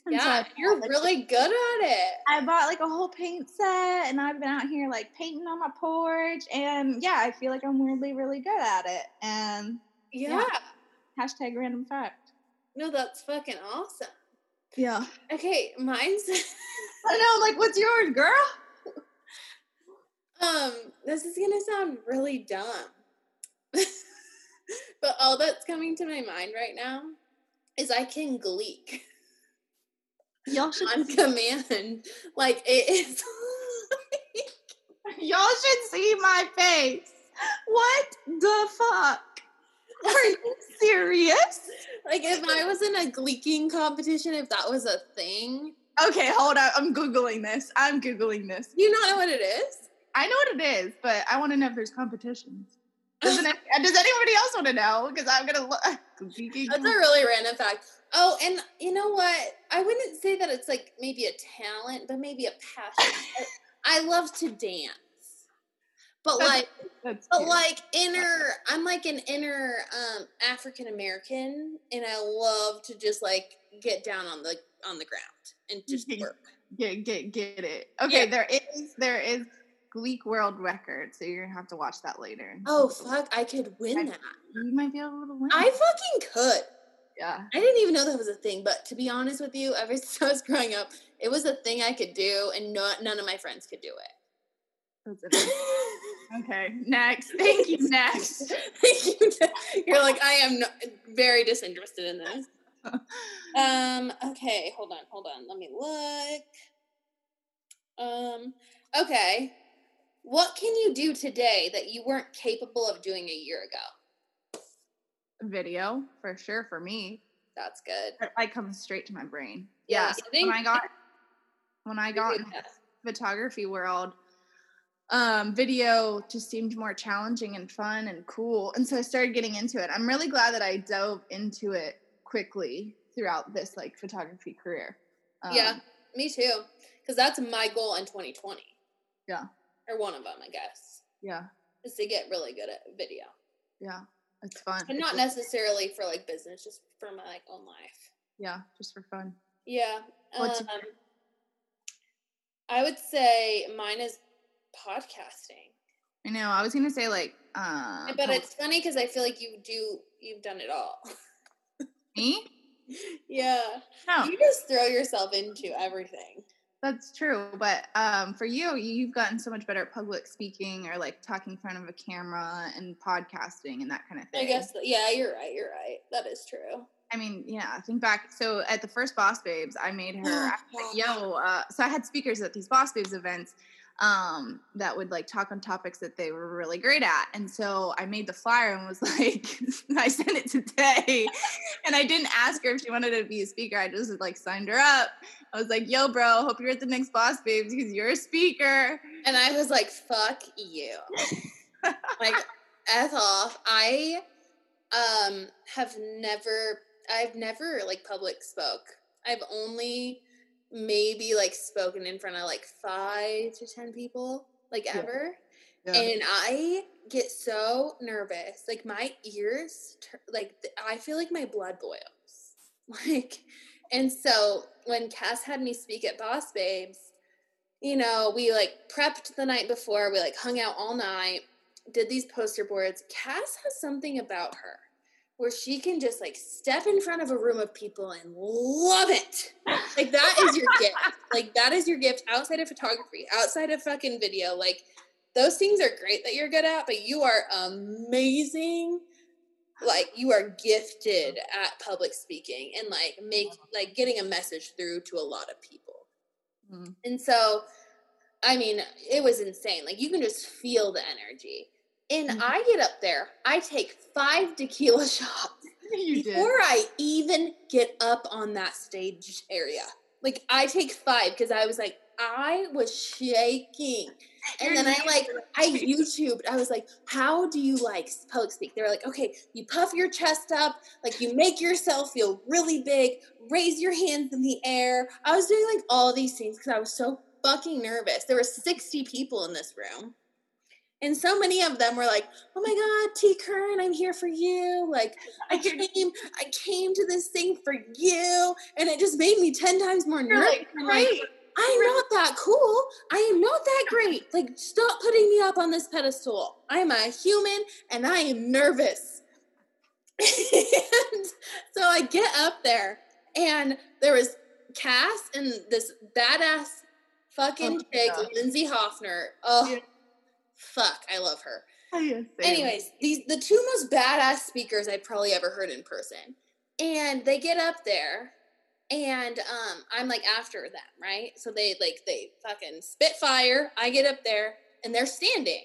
And so Yeah, you're like, really good at it. I bought like a whole paint set and I've been out here like painting on my porch and yeah, I feel like I'm weirdly really good at it. And Yeah. hashtag random fact. No, that's fucking awesome. Yeah. Okay, mine's I don't know, like what's yours, girl? Um this is gonna sound really dumb. but all that's coming to my mind right now is I can gleek Y'all should on command. Like it is y'all should see my face. What the fuck? Are you serious? like if I was in a gleeking competition, if that was a thing. Okay, hold on. I'm googling this. I'm googling this. You not know what it is? I know what it is, but I want to know if there's competitions. Doesn't it, does anybody else want to know? Because I'm gonna look. That's a really random fact. Oh, and you know what? I wouldn't say that it's like maybe a talent, but maybe a passion. I love to dance. But That's- like That's but like inner I'm like an inner um African American and I love to just like get down on the on the ground and just work. get get get it. Okay, Yeah. there is there is Gleek World Record, so you're gonna have to watch that later. Oh fuck, I could win that. You might be able to win. I fucking could. yeah. I didn't even know that was a thing, but to be honest with you, ever since I was growing up, it was a thing I could do, and no, none of my friends could do it. it. okay, next. Thank you. Next. Thank you. You're like, I am no, very disinterested in this. Um. Okay. Hold on. Hold on. Let me look. Um. Okay. What can you do today that you weren't capable of doing a year ago? Video for sure for me. That's good. It like comes straight to my brain. Yeah, Yeah. I think- when I got when I got in Yeah. photography world, um, video just seemed more challenging and fun and cool. And so I started getting into it. I'm really glad that I dove into it quickly throughout this like photography career. Um, Yeah. Me too. Because that's my goal in 2020. Yeah. Or one of them, I guess, Yeah. is to get really good at video. Yeah. It's fun. And not necessarily for like business, just for my like own life. Yeah, just for fun. Yeah. Um, I would say mine is podcasting. I know. I was gonna say like uh but it's funny because I feel like you do you've done it all. me? yeah. No, You just throw yourself into everything. That's true. But um for you, you've gotten so much better at public speaking or like talking in front of a camera and podcasting and that kind of thing. I guess yeah, you're right, you're right. That is true. I mean, yeah, think back. So at the first Boss Babes, I made her, I yo, uh, so I had speakers at these Boss Babes events. Um, that would like talk on topics that they were really great at. And so I made the flyer and was like, I sent it today. and I didn't ask her if she wanted to be a speaker. I just like signed her up. I was like, yo, bro, hope you're at the next Boss Babes because you're a speaker. And I was like, fuck you. like, F off. I um have never I've never like public spoke. I've only maybe like spoken in front of like five to ten people, like yeah. ever. Yeah. And I get so nervous. Like my ears, like I feel like my blood boils. Like, and so when Cass had me speak at Boss Babes, you know, we like prepped the night before. We like hung out all night, did these poster boards. Cass has something about her where she can just like step in front of a room of people and love it. Like that is your gift. Like that is your gift outside of photography, outside of fucking video. Like those things are great that you're good at, but you are amazing. Like you are gifted at public speaking and like make like getting a message through to a lot of people. Mm. And so I mean, it was insane. Like you can just feel the energy. And mm-hmm. I get up there, I take five tequila shots you before did. I even get up on that stage area. Like I take five because I was like, I was shaking. And then I like I YouTubed. I was like, how do you like public speak? They were like, okay, you puff your chest up, like you make yourself feel really big, raise your hands in the air. I was doing like all these things because I was so fucking nervous. There were 60 people in this room. And so many of them were like, "Oh my God, T. Kern, I'm here for you! Like, I came, I came to this thing for you, and it just made me ten times more nervous. Like, Like, I'm not that cool. I am not that great. Like, stop putting me up on this pedestal. I am a human, and I am nervous. and so I get up there, and there was Cass and this badass fucking oh chick, Lindsay Hoffner. Oh. Yeah Fuck, I love her. Oh, Anyways, these the two most badass speakers I've probably ever heard in person. And they get up there and um I'm like after them, right? So they like they fucking spit fire. I get up there and they're standing.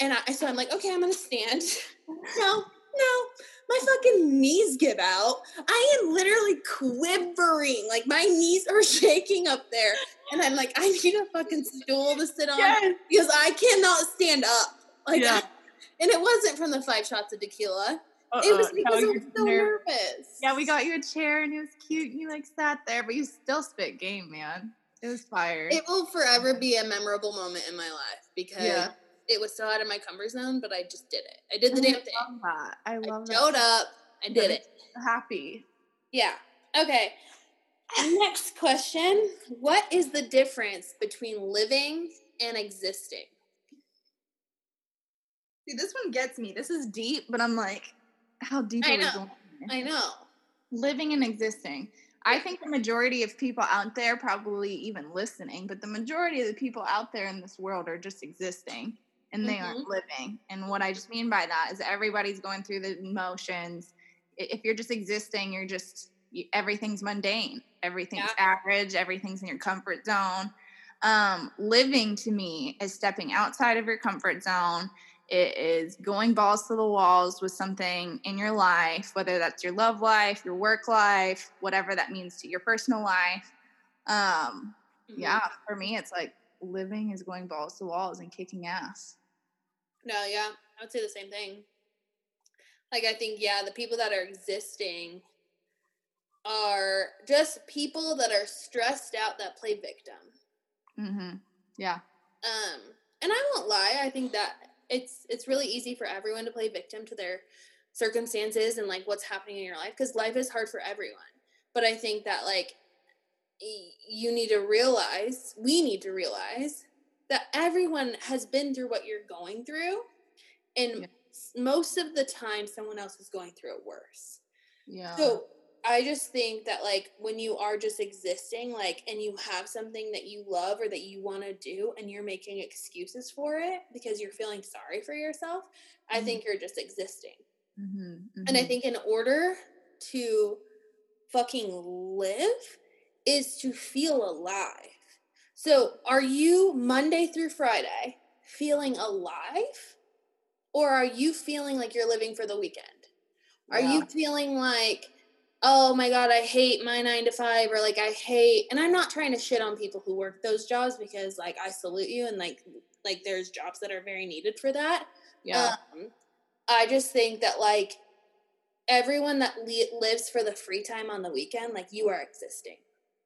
And I so I'm like, okay, I'm gonna stand. no, no, my fucking knees give out. I am literally quivering. Like my knees are shaking up there. And I'm like, I need a fucking stool to sit on yes. because I cannot stand up. Like yeah. and it wasn't from the five shots of tequila. Uh-uh. It was because no, I was so nervous. nervous. Yeah, we got you a chair and it was cute and you like sat there, but you still spit game, man. It was fire. It will forever be a memorable moment in my life because yeah it was so out of my comfort zone, but I just did it. I did the I damn thing. That. I love I showed up. I did it. Happy. Yeah. Okay. Next question. What is the difference between living and existing? See, this one gets me. This is deep, but I'm like, how deep I are know. we going? I know. Living and existing. I think the majority of people out there, probably even listening, but the majority of the people out there in this world are just existing and they mm-hmm. aren't living. And what I just mean by that is everybody's going through the motions. If you're just existing, you're just everything's mundane, everything's yeah. average, everything's in your comfort zone. Um, living to me is stepping outside of your comfort zone. It is going balls to the walls with something in your life, whether that's your love life, your work life, whatever that means to your personal life. Um, mm-hmm. Yeah, for me, it's like living is going balls to walls and kicking ass. No, yeah, I would say the same thing. Like, I think, yeah, the people that are existing are just people that are stressed out that play victim. Mm-hmm. Yeah. Um, and I won't lie, I think that it's it's really easy for everyone to play victim to their circumstances and like what's happening in your life because life is hard for everyone. But I think that like you need to realize, we need to realize that everyone has been through what you're going through and yeah. most of the time someone else is going through it worse yeah so i just think that like when you are just existing like and you have something that you love or that you want to do and you're making excuses for it because you're feeling sorry for yourself mm-hmm. i think you're just existing mm-hmm. Mm-hmm. and i mm-hmm. think in order to fucking live is to feel alive So, are you Monday through Friday feeling alive? Or are you feeling like you're living for the weekend? Are Yeah. you feeling like, oh my God, I hate my nine to five, or like I hate, and I'm not trying to shit on people who work those jobs because like I salute you and like, like there's jobs that are very needed for that. Yeah. Um, I just think that like everyone that li- lives for the free time on the weekend, like you are existing.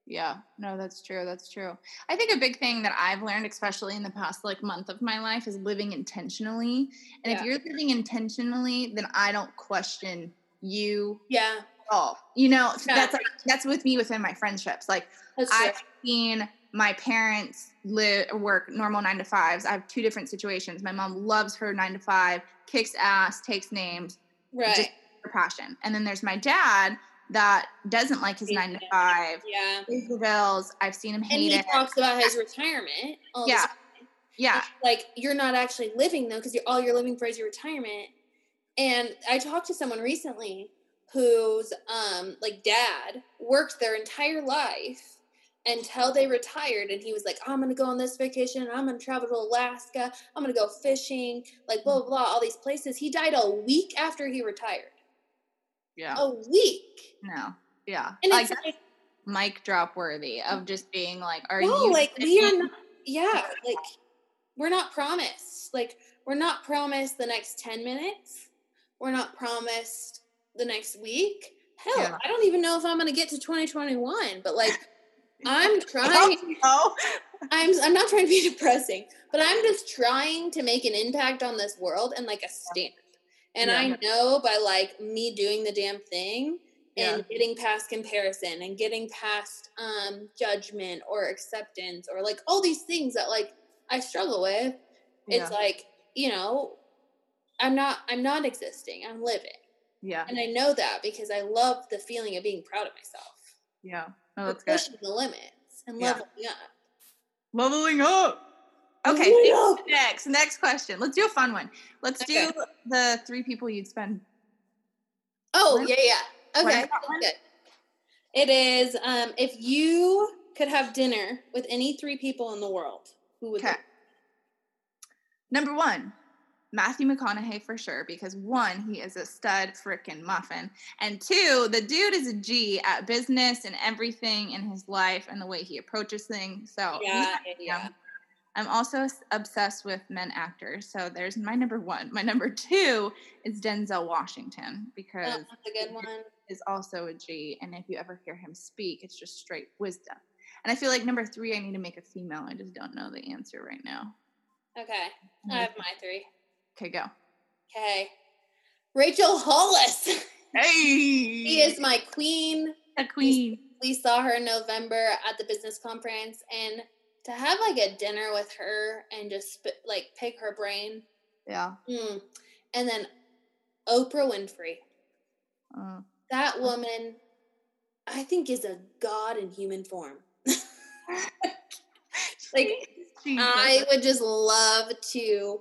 Yeah, no, that's true. That's true. I think a big thing that I've learned, especially in the past like month of my life, is living intentionally. And if you're living intentionally, then I don't question you Yeah, all. You know, Yeah. that's like that's with me within my friendships. Like. I've seen my parents live work normal nine to fives. I have two different situations. My mom loves her nine to five, kicks ass, takes names, right. just her passion. And then there's my dad that doesn't like his nine to five. yeah. pays the bills. I've seen him And hate he it. talks about his retirement. Yeah. yeah. Yeah, Like you're not actually living though, because you're all you're living for is your retirement. And I talked to someone recently whose um like dad worked their entire life until they retired and he was like i'm gonna go on this vacation i'm gonna travel to alaska i'm gonna go fishing like blah blah blah all these places. He died a week after he retired. Yeah. a week. No, yeah. and like it's like mic drop worthy of just being like, are no you like we are not yeah like we're not promised like we're not promised the next 10 minutes. We're not promised the next week hell Yeah. i don't even know if i'm gonna get to 2021 but like i'm trying Oh, I'm I'm not trying to be depressing, but I'm just trying to make an impact on this world and like a stamp. And Yeah. I know by like me doing the damn thing and Yeah. getting past comparison and getting past um judgment or acceptance or like all these things that like I struggle with, it's like, you know, I'm not I'm not existing. I'm living. Yeah, And I know that because I love the feeling of being proud of myself. yeah. No, for that's good. pushing the limits and Yeah. leveling up. Leveling up. Okay, Leveling up. next, next question. Let's do a fun one. Let's Okay. do the three people you'd spend. Oh What? yeah, yeah. Okay, one? good. It is um, if you could have dinner with any three people in the world, who would? Okay. Number one, Matthew McConaughey for sure, because one, he is a stud freaking muffin. And two, the dude is a G at business and everything in his life and the way he approaches things. So Yeah, yeah, yeah. I'm also obsessed with men actors. So there's my number one. My number two is Denzel Washington Oh, because that's a good one. is also a G. And if you ever hear him speak, it's just straight wisdom. And I feel like number three, I need to make a female. I just don't know the answer right now. Okay, I have my three. Okay, go. Okay, Rachel Hollis. Hey, she is my queen. a queen. We saw her in November at the business conference, and to have like a dinner with her and just sp- like pick her brain. Yeah. Mm. And then Oprah Winfrey. Uh, That woman, I think, is a god in human form. like, Jesus. I would just love to,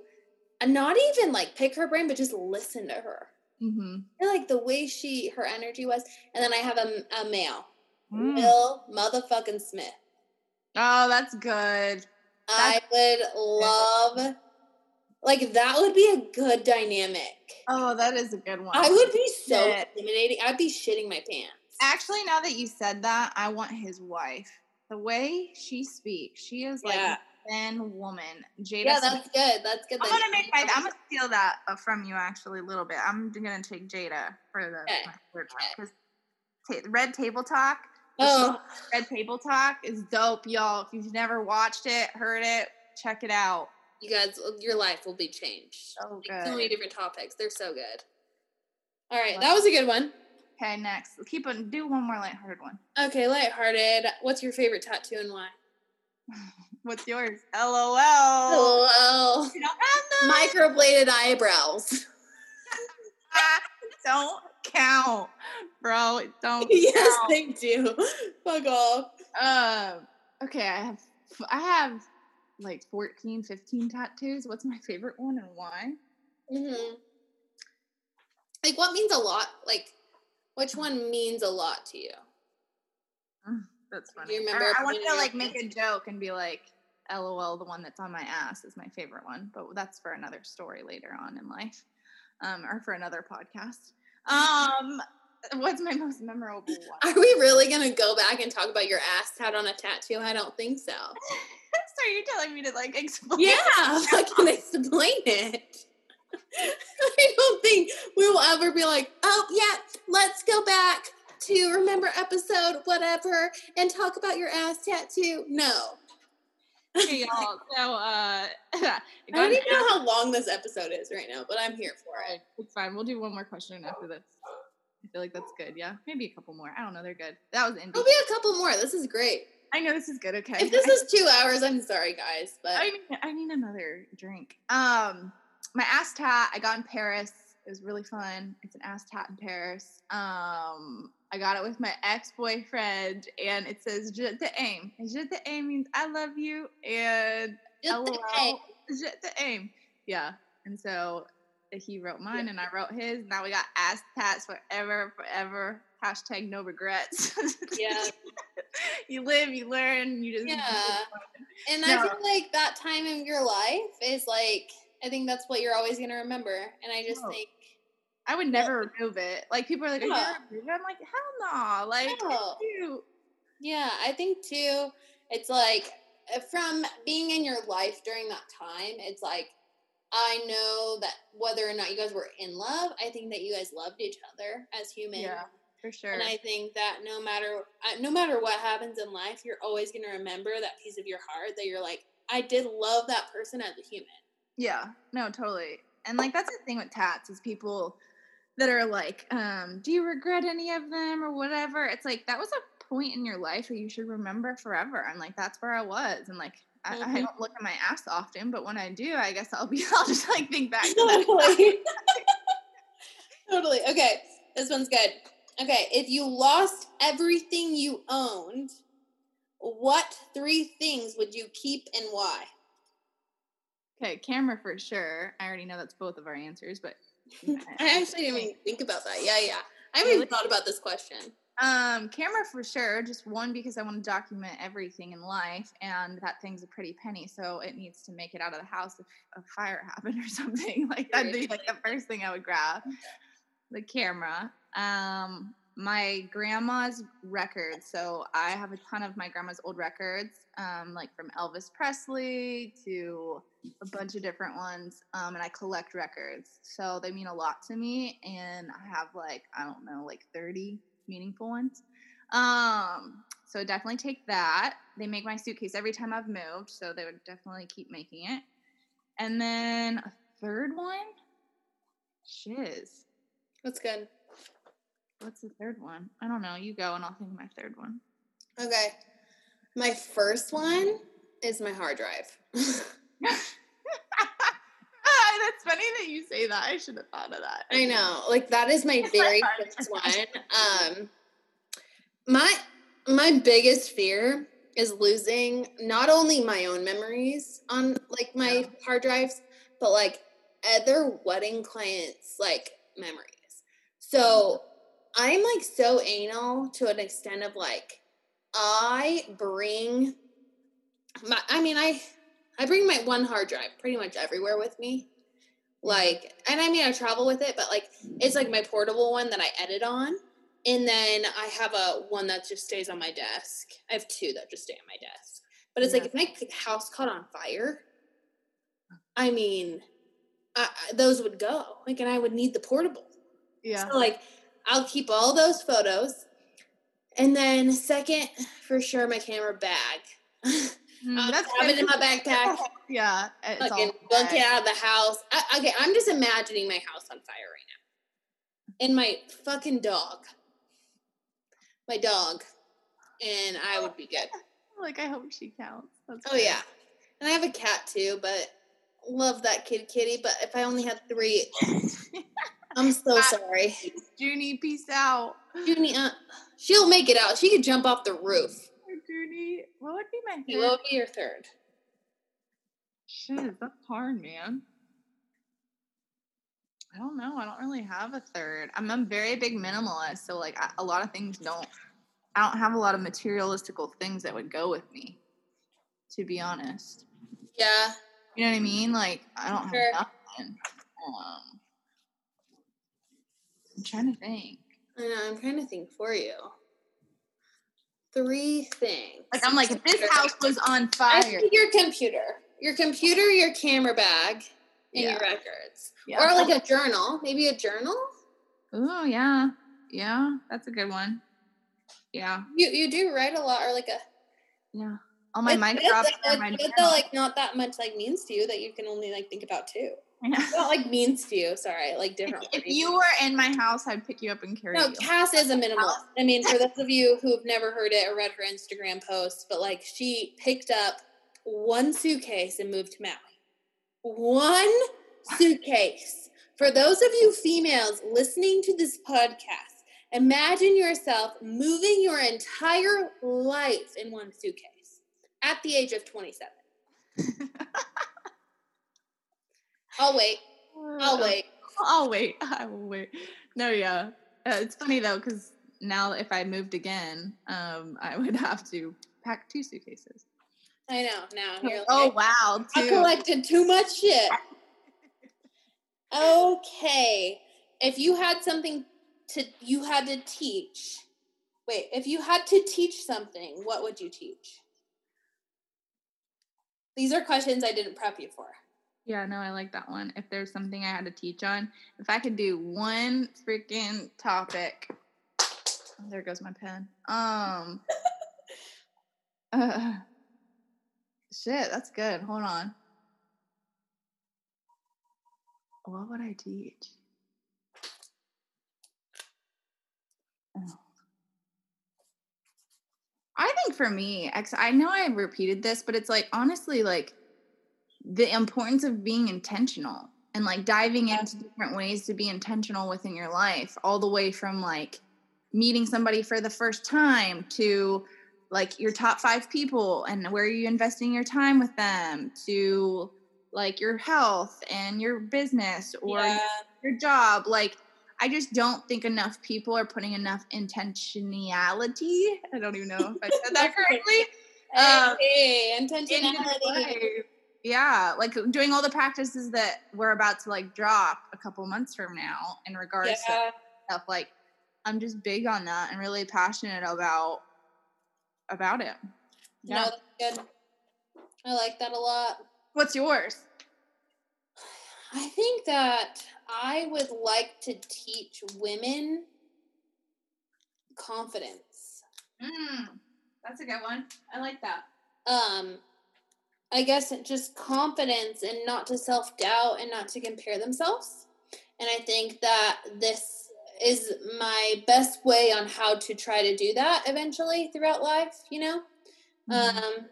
uh, not even like pick her brain, but just listen to her. Mhm. I like the way she, her energy was. And then I have a, a male, Mm. Will motherfucking Smith. Oh, that's good. I would love, like, that would be a good dynamic. Oh, that is a good one. I would be so Yeah. intimidating. I'd be shitting my pants. Actually, now that you said that, I want his wife. The way she speaks, she is like Yeah. A thin woman. Jada. Yeah, that's good. That's good. I'm that gonna make my. I'm gonna steal that uh, from you actually a little bit. I'm gonna take Jada for the Okay. third one Okay. because ta- Red Table Talk. Oh, Red Table Talk is dope, y'all. If you've never watched it, heard it, check it out. you guys, your life will be changed. So Like, so many different topics. They're so good. All right, that was a good one. Okay, next. Keep on. Do one more lighthearted one. Okay, lighthearted. What's your favorite tattoo and why? What's yours? LOL. You don't have them. microbladed eyebrows. Don't count, bro. It don't yes, count. they do. Fuck off. Um. Okay, I have. I have like 14, 15 tattoos. What's my favorite one and why? hmm Like, what means a lot? Like, which one means a lot to you? That's funny. Do you remember? I, I want to like make a joke and be like, "LOL, the one that's on my ass is my favorite one," but that's for another story later on in life, um, or for another podcast. Um, what's my most memorable one? Are we really gonna go back and talk about your ass tat on a tattoo? I don't think so. so you're telling me to like explain? Yeah, fucking explain it. I don't think we will ever be like, oh yeah, let's go back to remember episode whatever and talk about your ass tattoo. No. Hey y'all. So uh, I don't even know how long this episode is right now, but I'm here for it. It's fine. We'll do one more question after this. I feel like that's good. Yeah, maybe a couple more. I don't know. They're good. That was Indy. There'll be a couple more. This is great. I know this is good. Okay. If this is two hours, I'm sorry, guys, but I need, I need another drink. Um, my ass tat I got in Paris. It was really fun. It's an ass tat in Paris. Um, I got it with my ex boyfriend, and it says "Je t'aime." And "Je t'aime" means I love you, and the LOL, A. "Je t'aime." Yeah, and so eh, he wrote mine, and I wrote his. Now we got ass tats forever, forever. Hashtag no regrets. Yeah. you live, you learn, you just Yeah. And I feel like that time in your life is like I think that's what you're always gonna remember. And I just Oh. think I would never remove it. Like people are like, "Are you Yeah. gonna remove it?" I'm like, hell no. Like, cute. Yeah, I think too. It's like uh, from being in your life during that time, it's like I know that whether or not you guys were in love, I think that you guys loved each other as humans. Yeah, for sure. And I think that no matter uh, no matter what happens in life, you're always going to remember that piece of your heart that you're like, I did love that person as a human. yeah, no, totally. And like that's the thing with tats is people that are like, um, do you regret any of them or whatever? It's like that was a point in your life that you should remember forever. And like that's where I was. And like I, I Mhm. don't look at my ass often, but when I do, I guess I'll be I'll just like think back to totally. totally. Okay, this one's good. Okay, if you lost everything you owned, what three things would you keep and why? Okay, camera for sure. I already know that's both of our answers, but I actually didn't even think about that. Yeah, yeah. I haven't Really? even thought about this question. Um, camera for sure. Just one because I want to document everything in life, and that thing's a pretty penny, so it needs to make it out of the house if a fire happened or something. Like that'd be like the first thing I would grab. The camera. Um, my grandma's records. So I have a ton of my grandma's old records, um, like from Elvis Presley to a bunch of different ones. Um, and I collect records, so they mean a lot to me. And I have like I don't know, like thirty meaningful ones. Um, so definitely take that. They make my suitcase every time I've moved, so they would definitely keep making it. And then a third one, shiz. That's good. What's the third one? I don't know. You go, and I'll think of my third one. Okay. My first one is my hard drive. That's funny that you say that. I should have thought of that. I know. Like that is my very first one. Um my my biggest fear is losing not only my own memories on like my Yeah. hard drives, but like other wedding clients like memories. So I'm like so anal to an extent of like I bring my I mean I I bring my one hard drive pretty much everywhere with me. Mm-hmm. Like, and I mean, I travel with it, but like, it's like my portable one that I edit on. And then I have a one that just stays on my desk. I have two that just stay on my desk. But it's like, if my house caught on fire, I mean, I- those would go. Like, and I would need the portable. Yeah. So, like, I'll keep all those photos. And then, second, for sure, my camera bag. Mm, I'll that's have it in my backpack. Yeah. It's fucking book it out of the house. I, okay, I'm just imagining my house on fire right now. And my fucking dog. My dog. And I would be good. Like I hope she counts. That's Oh good. yeah. And I have a cat too, but love that kid kitty. But if I only had three, I'm so sorry. Junie, peace out. Junie, uh, she'll make it out. She could jump off the roof. Junie, what would be my third? What would be your third? Shit, that's hard, man. I don't know. I don't really have a third. I'm a very big minimalist, so like I, a lot of things don't I don't have a lot of materialistical things that would go with me, to be honest. Yeah. You know what I mean? Like I don't Sure. have nothing. Um, I'm trying to think. I know. I'm trying to think for you. Three things. Like I'm like, this house was on fire, your computer, your computer, your camera bag, and Yeah. your records, Yeah. or like a journal. Maybe a journal. oh yeah, yeah, that's a good one. Yeah, You you do write a lot, or like a. yeah. All my mic drops my it's like not that much like means to you that you can only like think about too. Not like means to you. Sorry, like different. If words. you were in my house, I'd pick you up and carry No, you. Cass is a minimalist. I mean, for those of you who've never heard it or read her Instagram posts, but like she picked up one suitcase and moved to Maui. One suitcase. For those of you females listening to this podcast, imagine yourself moving your entire life in one suitcase at the age of 27. I'll wait. I'll wait. I'll wait. I will wait. No, yeah. Uh, it's funny though, because now if I moved again, um, I would have to pack two suitcases. I know. Now you're like, oh wow, I collected too much shit. Okay. If you had something to you had to teach. Wait, if you had to teach something, what would you teach? These are questions I didn't prep you for. Yeah, no, I like that one. If there's something I had to teach on, if I could do one freaking topic, oh, there goes my pen. Um, uh, shit, that's good. Hold on. What would I teach? Oh. I think for me, I know I've repeated this, but it's like honestly, like the importance of being intentional and like diving into different ways to be intentional within your life, all the way from like meeting somebody for the first time to like your top five people and where are you investing your time with them to like your health and your business or your job. Like, I just don't think enough people are putting enough intentionality. I don't even know if I said that correctly. Um, hey, intentionality. Yeah, like doing all the practices that we're about to like drop a couple months from now in regards to stuff. Like, I'm just big on that and really passionate about about it. No, Yeah. that's good. I like that a lot. What's yours? I think that I would like to teach women confidence. Mm, that's a good one. I like that. Um, I guess just confidence and not to self doubt and not to compare themselves. And I think that this is my best way on how to try to do that eventually throughout life, you know? Mhm. um,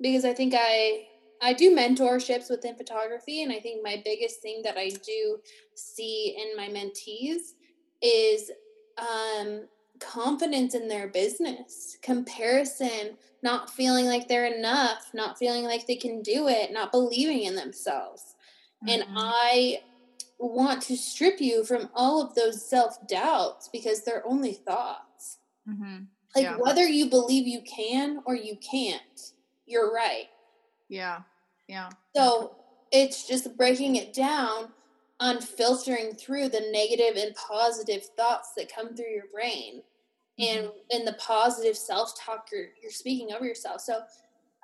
because I think I I do mentorships within photography, and I think my biggest thing that I do see in my mentees is um, confidence in their business, comparison, not feeling like they're enough, not feeling like they can do it, not believing in themselves, and Mhm. I want to strip you from all of those self doubts because they're only thoughts. Mhm. Like Yeah. whether you believe you can or you can't, you're right. Yeah. Yeah. So it's just breaking it down on filtering through the negative and positive thoughts that come through your brain and in the positive self-talk you're, you're speaking over yourself. So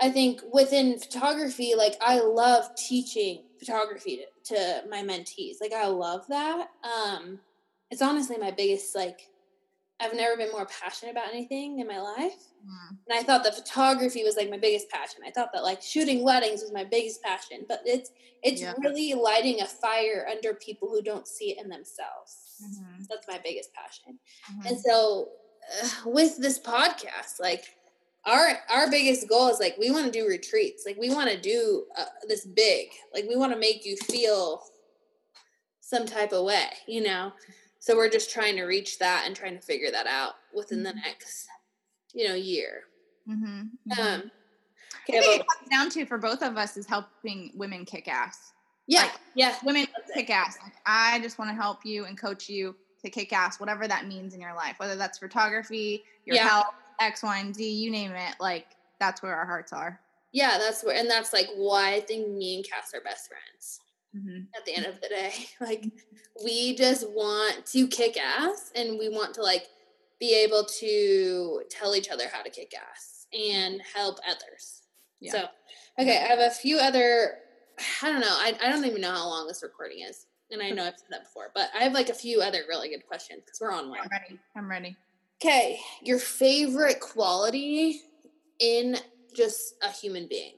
I think within photography, like I love teaching photography to, to my mentees. Like I love that. Um, it's honestly my biggest like I've never been more passionate about anything in my life. Mm. And I thought that photography was like my biggest passion. I thought that like shooting weddings was my biggest passion. But it's it's Yeah. really lighting a fire under people who don't see it in themselves. Mhm. That's my biggest passion. Mhm. And so uh, with this podcast, like our our biggest goal is like we want to do retreats. Like we want to do uh, this big. Like we want to make you feel some type of way, you know. So we're just trying to reach that and trying to figure that out within the Mhm. next, you know, year. Mhm. Mhm. Um, I okay, think it comes down to for both of us is helping women kick ass. yeah, like, yeah, Women kick ass. Like, I just want to help you and coach you to kick ass, whatever that means in your life, whether that's photography, your Yeah. health, X, Y, and Z, you name it, like that's where our hearts are. Yeah, that's where, and that's like why I think me and Cass are best friends. Mm-hmm. At the end of the day, like we just want to kick ass, and we want to like be able to tell each other how to kick ass and help others. Yeah. So, okay, I have a few other. I don't know. I, I don't even know how long this recording is, and I know I've said that before, but I have like a few other really good questions because we're on one. I'm ready. I'm ready. Okay, your favorite quality in just a human being.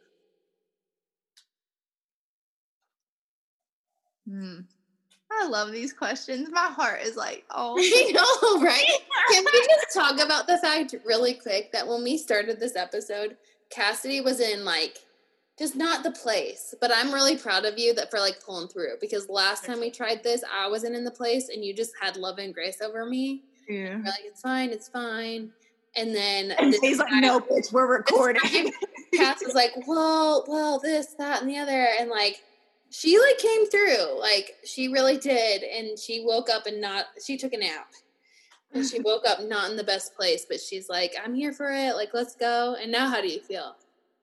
Hmm. I love these questions. My heart is like, oh, I know, right? Can we just talk about the fact really quick that when we started this episode, Cassidy was in like just not the place, but I'm really proud of you that for like pulling through because last time we tried this, I wasn't in the place and you just had love and grace over me. yeah. You're like, it's fine, it's fine. And then And he's like, no, bitch, we're recording. Cass was like, well, well, this, that, and the other. And like, she like came through. Like, she really did. And she woke up and not, she took a nap. And she woke up not in the best place, but she's like, I'm here for it. Like, let's go. And now, how do you feel?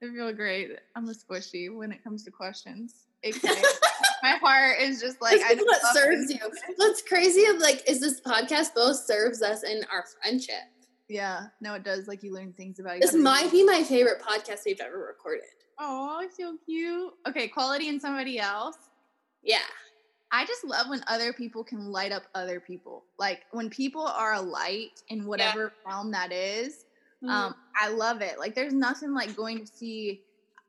I feel great. I'm a squishy when it comes to questions. My heart is just like is what serves this. you. What's crazy of like, is this podcast both serves us in our friendship. Yeah, no, it does. Like you learn things about you This might be my favorite podcast we've ever recorded. Oh, so cute. Okay, quality in somebody else. Yeah. I just love when other people can light up other people. Like when people are a light in whatever realm that is. Mm-hmm. Um, I love it. Like there's nothing like going to see.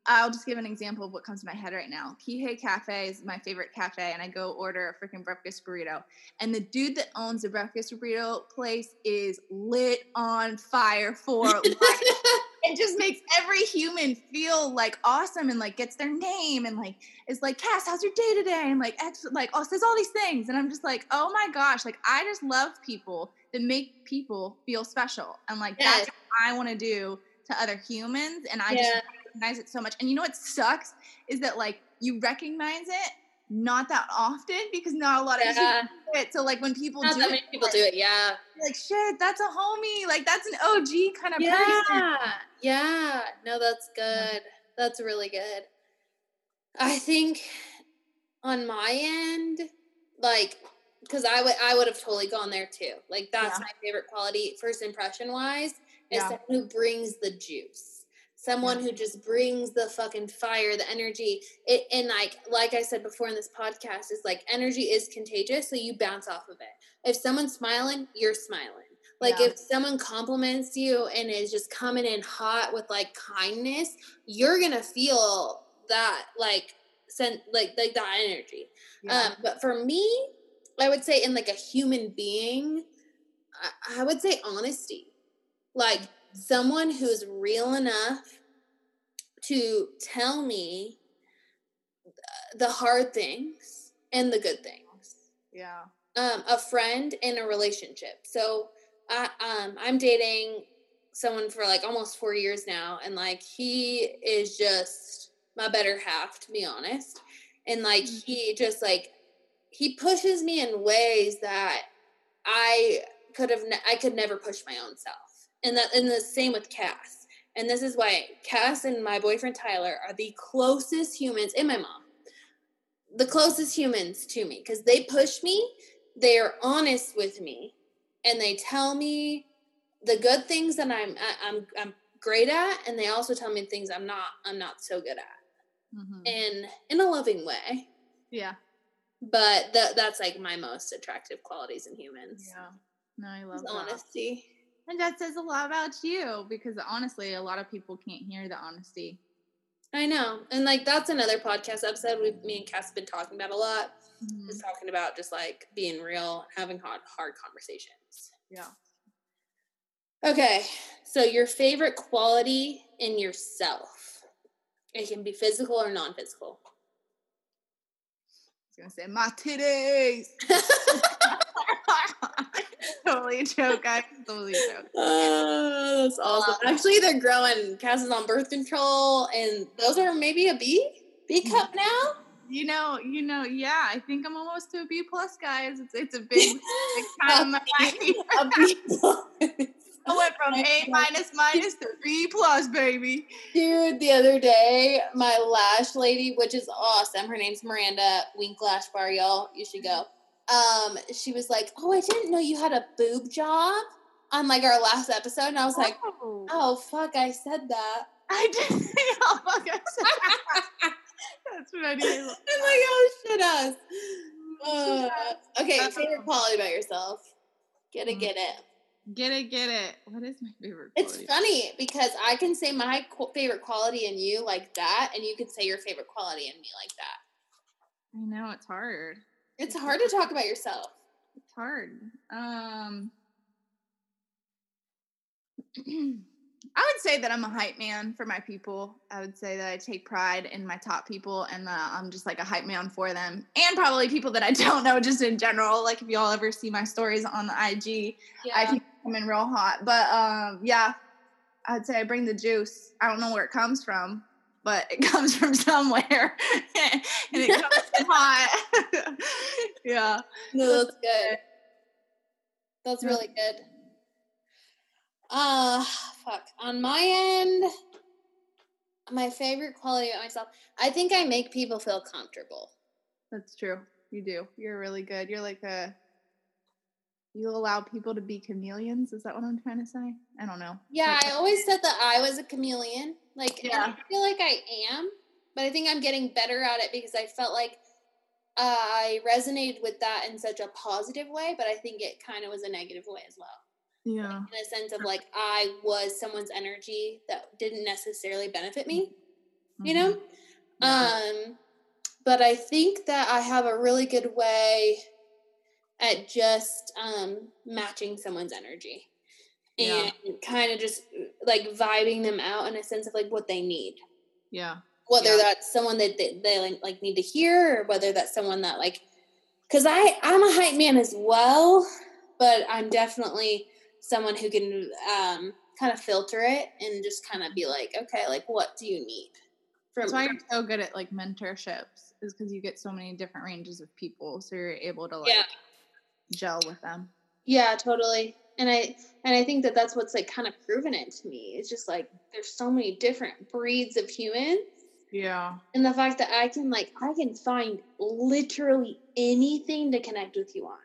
I'll just give an example of what comes to my head right now. Kihei Cafe is my favorite cafe, and I go order a freaking breakfast burrito. And the dude that owns the breakfast burrito place is lit on fire for life. It just makes every human feel like awesome and like gets their name and like is like Cass, how's your day today? And like ex- like oh says all these things, and I'm just like oh my gosh, like I just love people that make people feel special, and like Yes. that's what I want to do to other humans, and I Yeah. just recognize it so much. And you know what sucks is that like you recognize it not that often because not a lot of Yeah. people do it. So like when people Not do that it, many people like, do it. Yeah. like shit, that's a homie, like that's an OG kind of person. Yeah. Yeah. No, that's good. That's really good. I think on my end, like, because I would I would have totally gone there too. Like that's Yeah. my favorite quality, first impression wise, is Yeah. someone who brings the juice. Someone who just brings the fucking fire, the energy. It and like like I said before in this podcast, is like energy is contagious, so you bounce off of it. If someone's smiling, you're smiling. Like Yeah. if someone compliments you and is just coming in hot with like kindness, you're gonna feel that like sent like like that energy. Yeah. Um, but for me, I would say in like a human being, I, I would say honesty. Like someone who's real enough to tell me the hard things and the good things yeah. um, a friend in a relationship. So I um I'm dating someone for like almost four years now, and like he is just my better half, to be honest. And like Mhm. he just like he pushes me in ways that I could have ne- I could never push my own self. And that and the same with Cass. And this is why Cass and my boyfriend Tyler are the closest humans, and my mom, the closest humans to me because they push me, they are honest with me, and they tell me the good things that I'm I- I'm I'm great at, and they also tell me things I'm not I'm not so good at, Mhm. in in a loving way. Yeah. But that that's like my most attractive qualities in humans. Yeah. No, I love that. honesty. And that says a lot about you because honestly, a lot of people can't hear the honesty. I know, and like that's another podcast episode we me and Cass have been talking about a lot. Mm-hmm. Is talking about just like being real, having hard hard conversations. Yeah. Okay, so your favorite quality in yourself. It can be physical or non-physical. I was gonna say my titties. totally a joke, guys. Totally a joke. Oh, that's awesome. Um, Actually, they're growing. Cass is on birth control, and those are maybe a B, B mm-hmm. cup now. You know, you know, yeah. I think I'm almost to a B plus, guys. It's it's a big, big time of my life. a B plus. I went from A minus minus to B plus, baby. Dude, the other day, my lash lady, which is awesome, her name's Miranda Wink Lash Bar, y'all. You should go. Um, she was like, "Oh, I didn't know you had a boob job." On like our last episode, and I was like, oh, "Oh fuck, I said that." I didn't. Oh, fuck, I said- that." That's funny. I'm like, "Oh shit, us." Uh, okay, favorite quality about yourself. Get it, get it. Get it, get it. What is my favorite? It's funny because I can say my qu- favorite quality in you like that, and you can say your favorite quality in me like that. I know it's hard. It's hard to talk about yourself. It's hard. Um, I would say that I'm a hype man for my people. I would say that I take pride in my top people and that I'm just like a hype man for them. And probably people that I don't know just in general. Like if y'all ever see my stories on the IG, I think I'm in real hot. But um yeah, I'd say I bring the juice. I don't know where it comes from, but it comes from somewhere. and it comes in hot. yeah. No, that's good. That's really good. Uh fuck. On my end, my favorite quality about myself, I think I make people feel comfortable. That's true. You do. You're really good. You're like a. You allow people to be chameleons. Is that what I'm trying to say? I don't know. Yeah, I always said that I was a chameleon. Like, Yeah. I feel like I am, but I think I'm getting better at it because I felt like uh, I resonated with that in such a positive way, but I think it kind of was a negative way as well. Yeah. In a sense of like, I was someone's energy that didn't necessarily benefit me, you know? Yeah. Um, but I think that I have a really good way at just um, matching someone's energy Yeah. and kind of just like vibing them out in a sense of like what they need. yeah. Whether Yeah. that's someone that they, they like, like need to hear, or whether that's someone that like, because I I'm a hype man as well, but I'm definitely someone who can um, kind of filter it and just kind of be like, okay, like what do you need from That's why you're so good at like mentorships, is because you get so many different ranges of people, so you're able to like yeah. gel with them. Yeah, totally. And I and I think that that's what's like kind of proven it to me. It's just like there's so many different breeds of humans, Yeah. and the fact that I can like I can find literally anything to connect with you on,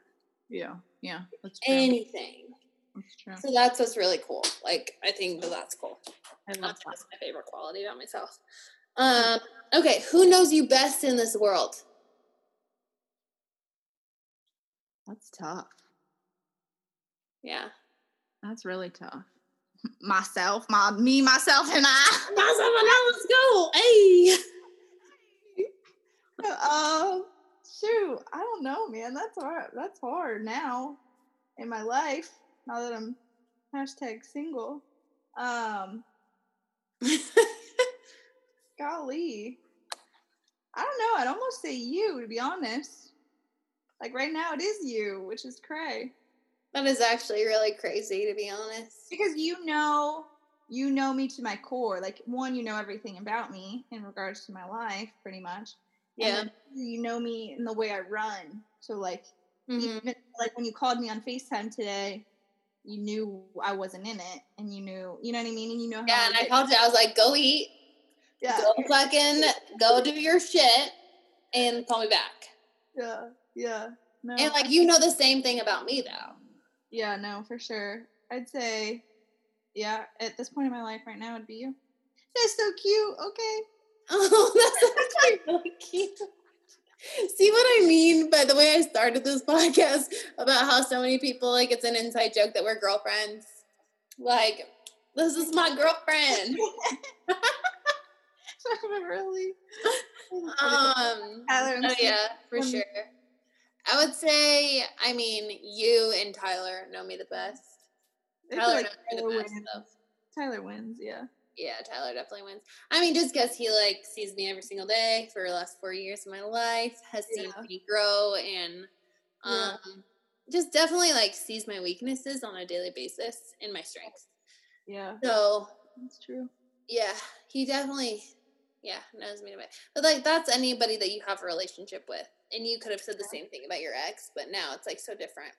Yeah. Yeah. That's true. anything. That's true. So that's what's really cool. Like I think that that's cool. I love That's, that. that's my favorite quality about myself. Um, okay, who knows you best in this world? That's tough. Yeah, That's really tough. Myself, my me, myself, and I. Myself and I. let's go. Hey. um, shoot, I don't know, man. That's hard. That's hard now in my life. Now that I'm hashtag single. Um, golly, I don't know. I'd almost say you, to be honest. Like right now, it is you, which is cray. That is actually really crazy, to be honest. because you know you know me to my core like one you know everything about me in regards to my life pretty much And Yeah. you know me in the way i run so like Mhm. even like when you called me on facetime today you knew i wasn't in it and you knew you know what i mean and you know how Yeah, and I called you. I was like, "Go eat, yeah go fucking, go do your shit, and call me back." yeah yeah no And like, you know the same thing about me, though. Yeah no for sure i'd say yeah at this point in my life right now it'd be you that's so cute okay Oh, that's actually really cute. See what I mean by the way I started this podcast about how so many people like it's an inside joke that we're girlfriends. Like, this is my girlfriend. really Um, oh yeah, for Um, sure. I would say, I mean, you and Tyler know me the best. Tyler like knows Tyler the best, wins. though. Tyler wins, yeah. Yeah, Tyler definitely wins. I mean, just because he like sees me every single day for the last four years of my life, has seen me grow, and um, Yeah. just definitely like sees my weaknesses on a daily basis and my strengths. Yeah, So that's true. yeah, he definitely yeah knows me to best. But like that's anybody that you have a relationship with, and you could have said the same thing about your ex, but now it's like so different.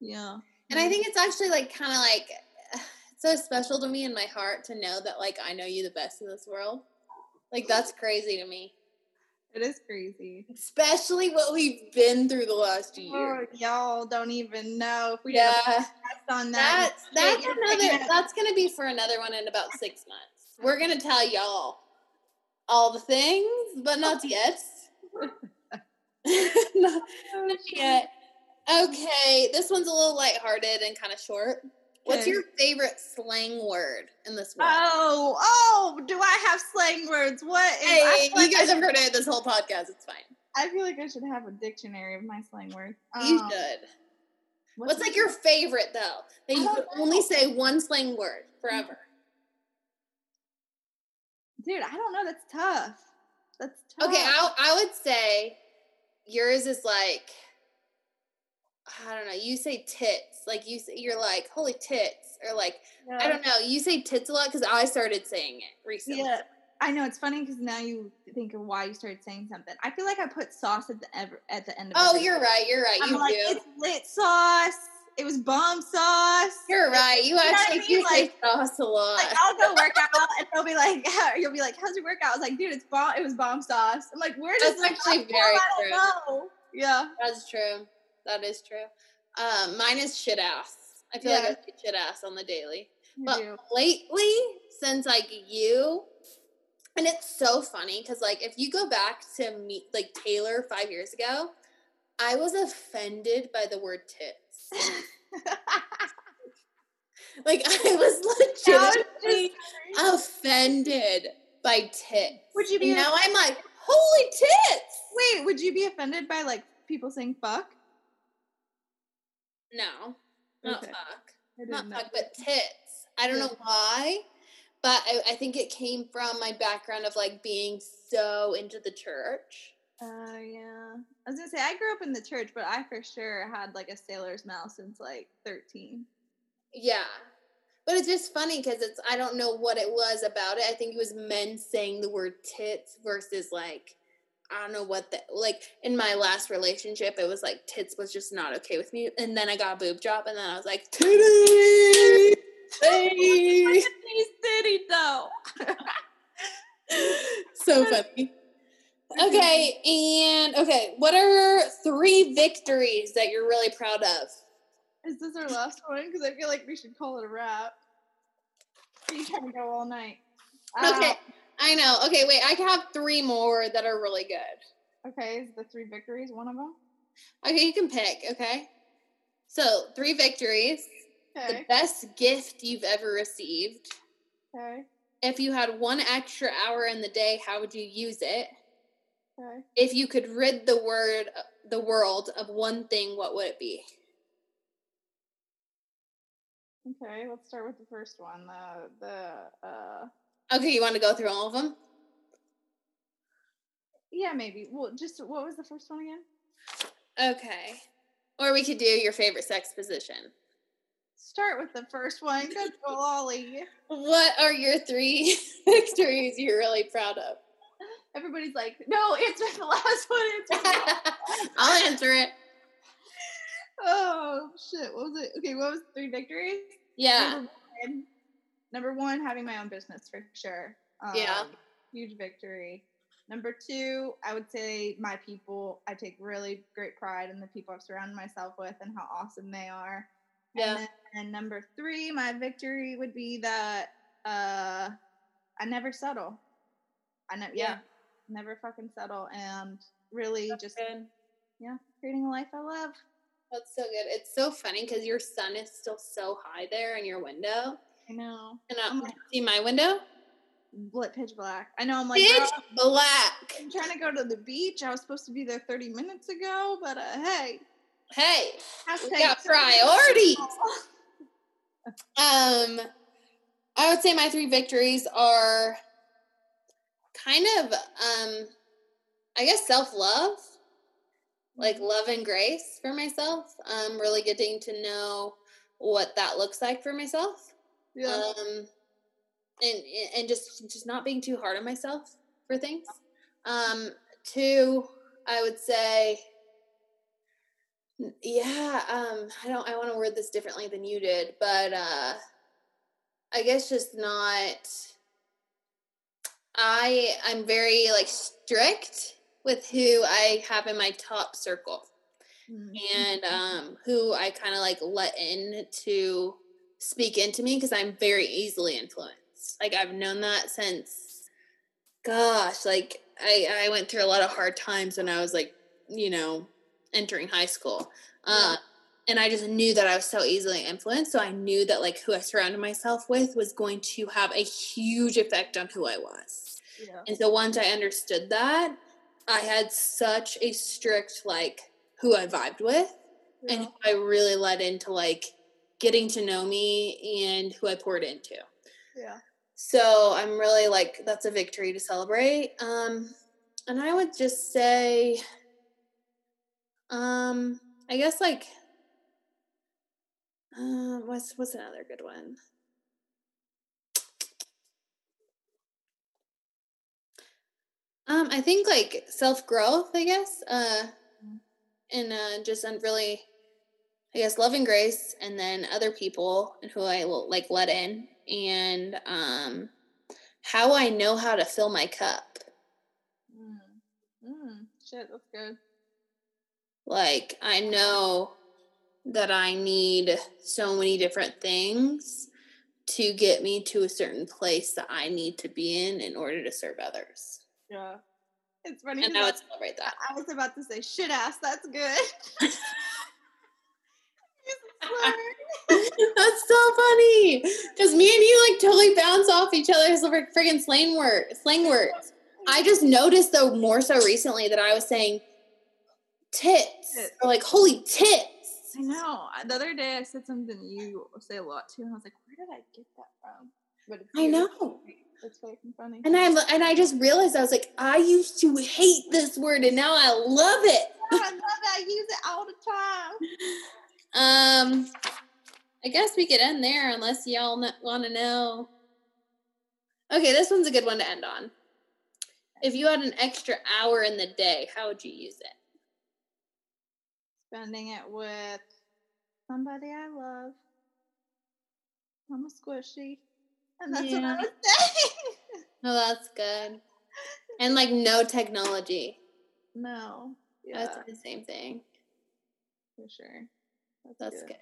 Yeah. And I think it's actually like kind of like so special to me in my heart to know that like I know you the best in this world. Like that's crazy to me. It is crazy. Especially what we've been through the last year. Oh, y'all don't even know if we yeah. on that. That's that's another that's gonna be for another one in about six months. We're gonna tell y'all all the things, but not yet. not, not yet. Okay, this one's a little lighthearted and kind of short. What's Okay. your favorite slang word in this world? Oh, oh, do I have slang words? What? is- hey, like you guys I, have heard it this whole podcast. It's fine. I feel like I should have a dictionary of my slang words. You Um, should. what's What's like your favorite though? That you could only say one slang word forever. dude? I don't know. That's tough. That's tough. Okay, I I would say yours is like I don't know. You say tits, like you say, you're like holy tits, or like I don't know. You say tits a lot because I started saying it recently. Yeah, I know it's funny because now you think of why you started saying something. I feel like I put sauce at the ever at the end of. Oh, you're right. You're right. I'm You like do. it's lit sauce. It was bomb sauce. You're right. You know what I actually mean? do Like- sauce a lot. Like I'll go work out and they'll be like, you'll be like, how's your workout? I was like, dude, it's bomb. It was bomb sauce. I'm like, where does That's this actually very I don't true. know. Yeah. That's true. That is true. Um, mine is shit ass. I feel like I say shit ass on the daily. You But do. lately, since like you, and it's so funny because like if you go back to meet like Taylor five years ago, I was offended by the word tits. like I was legitimately offended by tits. Would you be And now I'm like, holy tits! Wait, would you be offended by like people saying fuck? No, not Okay. fuck. Not fuck, but tits. I don't know why, but I, I think it came from my background of like being so into the church. Uh, yeah. I was gonna say I grew up in the church, but I for sure had like a sailor's mouth since like thirteen. Yeah. But it's just funny because it's, I don't know what it was about it. I think it was men saying the word tits versus like, I don't know what the, like in my last relationship, it was like tits was just not okay with me. And then I got a boob job and then I was like, titty! Hey! city though. so funny. Okay, and okay, what are three victories that you're really proud of? Is this our last one? Because I feel like we should call it a wrap. You trying to go all night? Okay, Uh, I know. Okay, wait, I have three more that are really good. okay, is the three victories one of them? Okay, you can pick, okay? So, three victories. The best gift you've ever received. Okay. If you had one extra hour in the day, how would you use it? Okay. If you could rid the word the world of one thing, what would it be? Okay. Let's start with the first one. The the uh Okay, you want to go through all of them? yeah maybe. Well, just what was the first one again? Okay. Or we could do your favorite sex position. Start with the first one. Good Lolly. What are your three victories you're really proud of? Everybody's like, no, answer the last one. Answer I'll answer it. oh shit! What was it? Okay, what was three victories? Yeah. Number one, number one, having my own business for sure. Yeah. Um, Huge victory. Number two, I would say my people. I take really great pride in the people I've surrounded myself with and how awesome they are. Yeah. And, then, and number three, my victory would be that uh, I never settle. I know, yeah, Yeah. Never fucking settle, and really just Good. yeah, creating a life I love. That's so good. It's so funny because your sun is still so high there in your window. I know. And I see my window? Lit pitch black. I know. I'm like, Pitch black. I'm trying to go to the beach. I was supposed to be there 30 minutes ago, but uh, hey, Hey, hashtag we got priorities. Um, I would say my three victories are kind of, um, I guess self love, like love and grace for myself. Um, really getting to know what that looks like for myself. Yeah. Um, and and just just not being too hard on myself for things. Um, two, I would say. Yeah, um, I don't. I want to word this differently than you did, but uh, I guess just not I I'm very like strict with who I have in my top circle Mm. and um who I kind of like let in to speak into me because I'm very easily influenced. Like I've known that since gosh, like I I went through a lot of hard times when I was like, you know, entering high school. Uh and I just knew that I was so easily influenced. So I knew that like who I surrounded myself with was going to have a huge effect on who I was. Yeah. And so once I understood that, I had such a strict like who I vibed with and Yeah. who I really let into like getting to know me and who I poured into. yeah. So I'm really like that's a victory to celebrate. Um and I would just say um I guess like uh, what's what's another good one? Um I think like self-growth, I guess. Uh and uh just really I guess love and grace and then other people and who I will like let in and um how I know how to fill my cup. Mm. Mm. Shit, that's good. Like I know that I need so many different things to get me to a certain place that I need to be in in order to serve others. Yeah. It's funny. And I I, would celebrate that. I was about to say shit ass. That's good. Use a slur. That's so funny. Because me and you like totally bounce off each other's friggin' slang word slang words. I just noticed though more so recently that I was saying tits Tits. or like holy tits. I know. The other day I said something you say a lot too, and I was like, where did I get that from? But I know. It's fucking funny. And I and I just realized I was like, I used to hate this word and now I love it. I love that. I use it all the time. Um, I guess we could end there unless y'all n- want to know. Okay, this one's a good one to end on. If you had an extra hour in the day, how would you use it? Spending it with somebody I love. I'm a squishy. And that's what I was saying. Oh, that's good. And like no technology. no. Yeah, That's the same thing. for sure. That's good.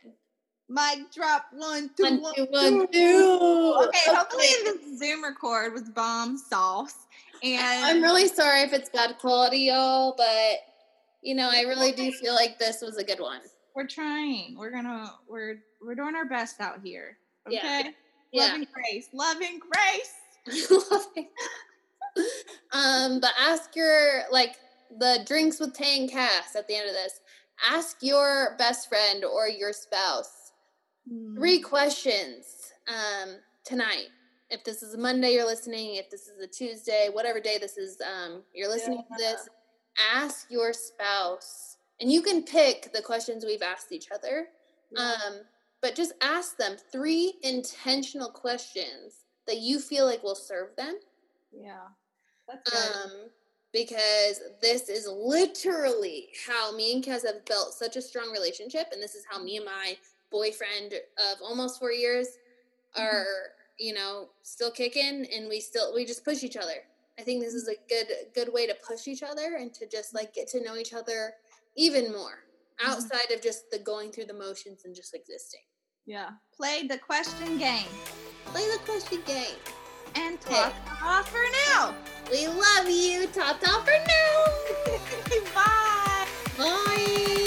Mic drop one, two, One, one, two, one, two. two. Okay, oh, hopefully this Zoom record was bomb sauce. And I'm really sorry if it's bad quality, y'all, but you know, I really do feel like this was a good one. we're trying. We're gonna we're we're doing our best out here. Okay. Yeah. Love Yeah. and grace. Love and grace. um, but ask your like the drinks with Tay and Cass at the end of this. Ask your best friend or your spouse three Mm. questions um, tonight. If this is a Monday, you're listening. If this is a Tuesday, whatever day this is, um, you're listening to this. Ask your spouse, and you can pick the questions we've asked each other. Um, but just ask them three intentional questions that you feel like will serve them. yeah. That's good. Um, because this is literally how me and Cass have built such a strong relationship, and this is how me and my boyfriend of almost four years are, you know, still kicking, and we still we just push each other. I think this is a good good way to push each other and to just like get to know each other even more mm-hmm. outside of just the going through the motions and just existing. yeah. Play the question game Play the question game. and talk off for now. We love you. Top top for now. Bye. Bye.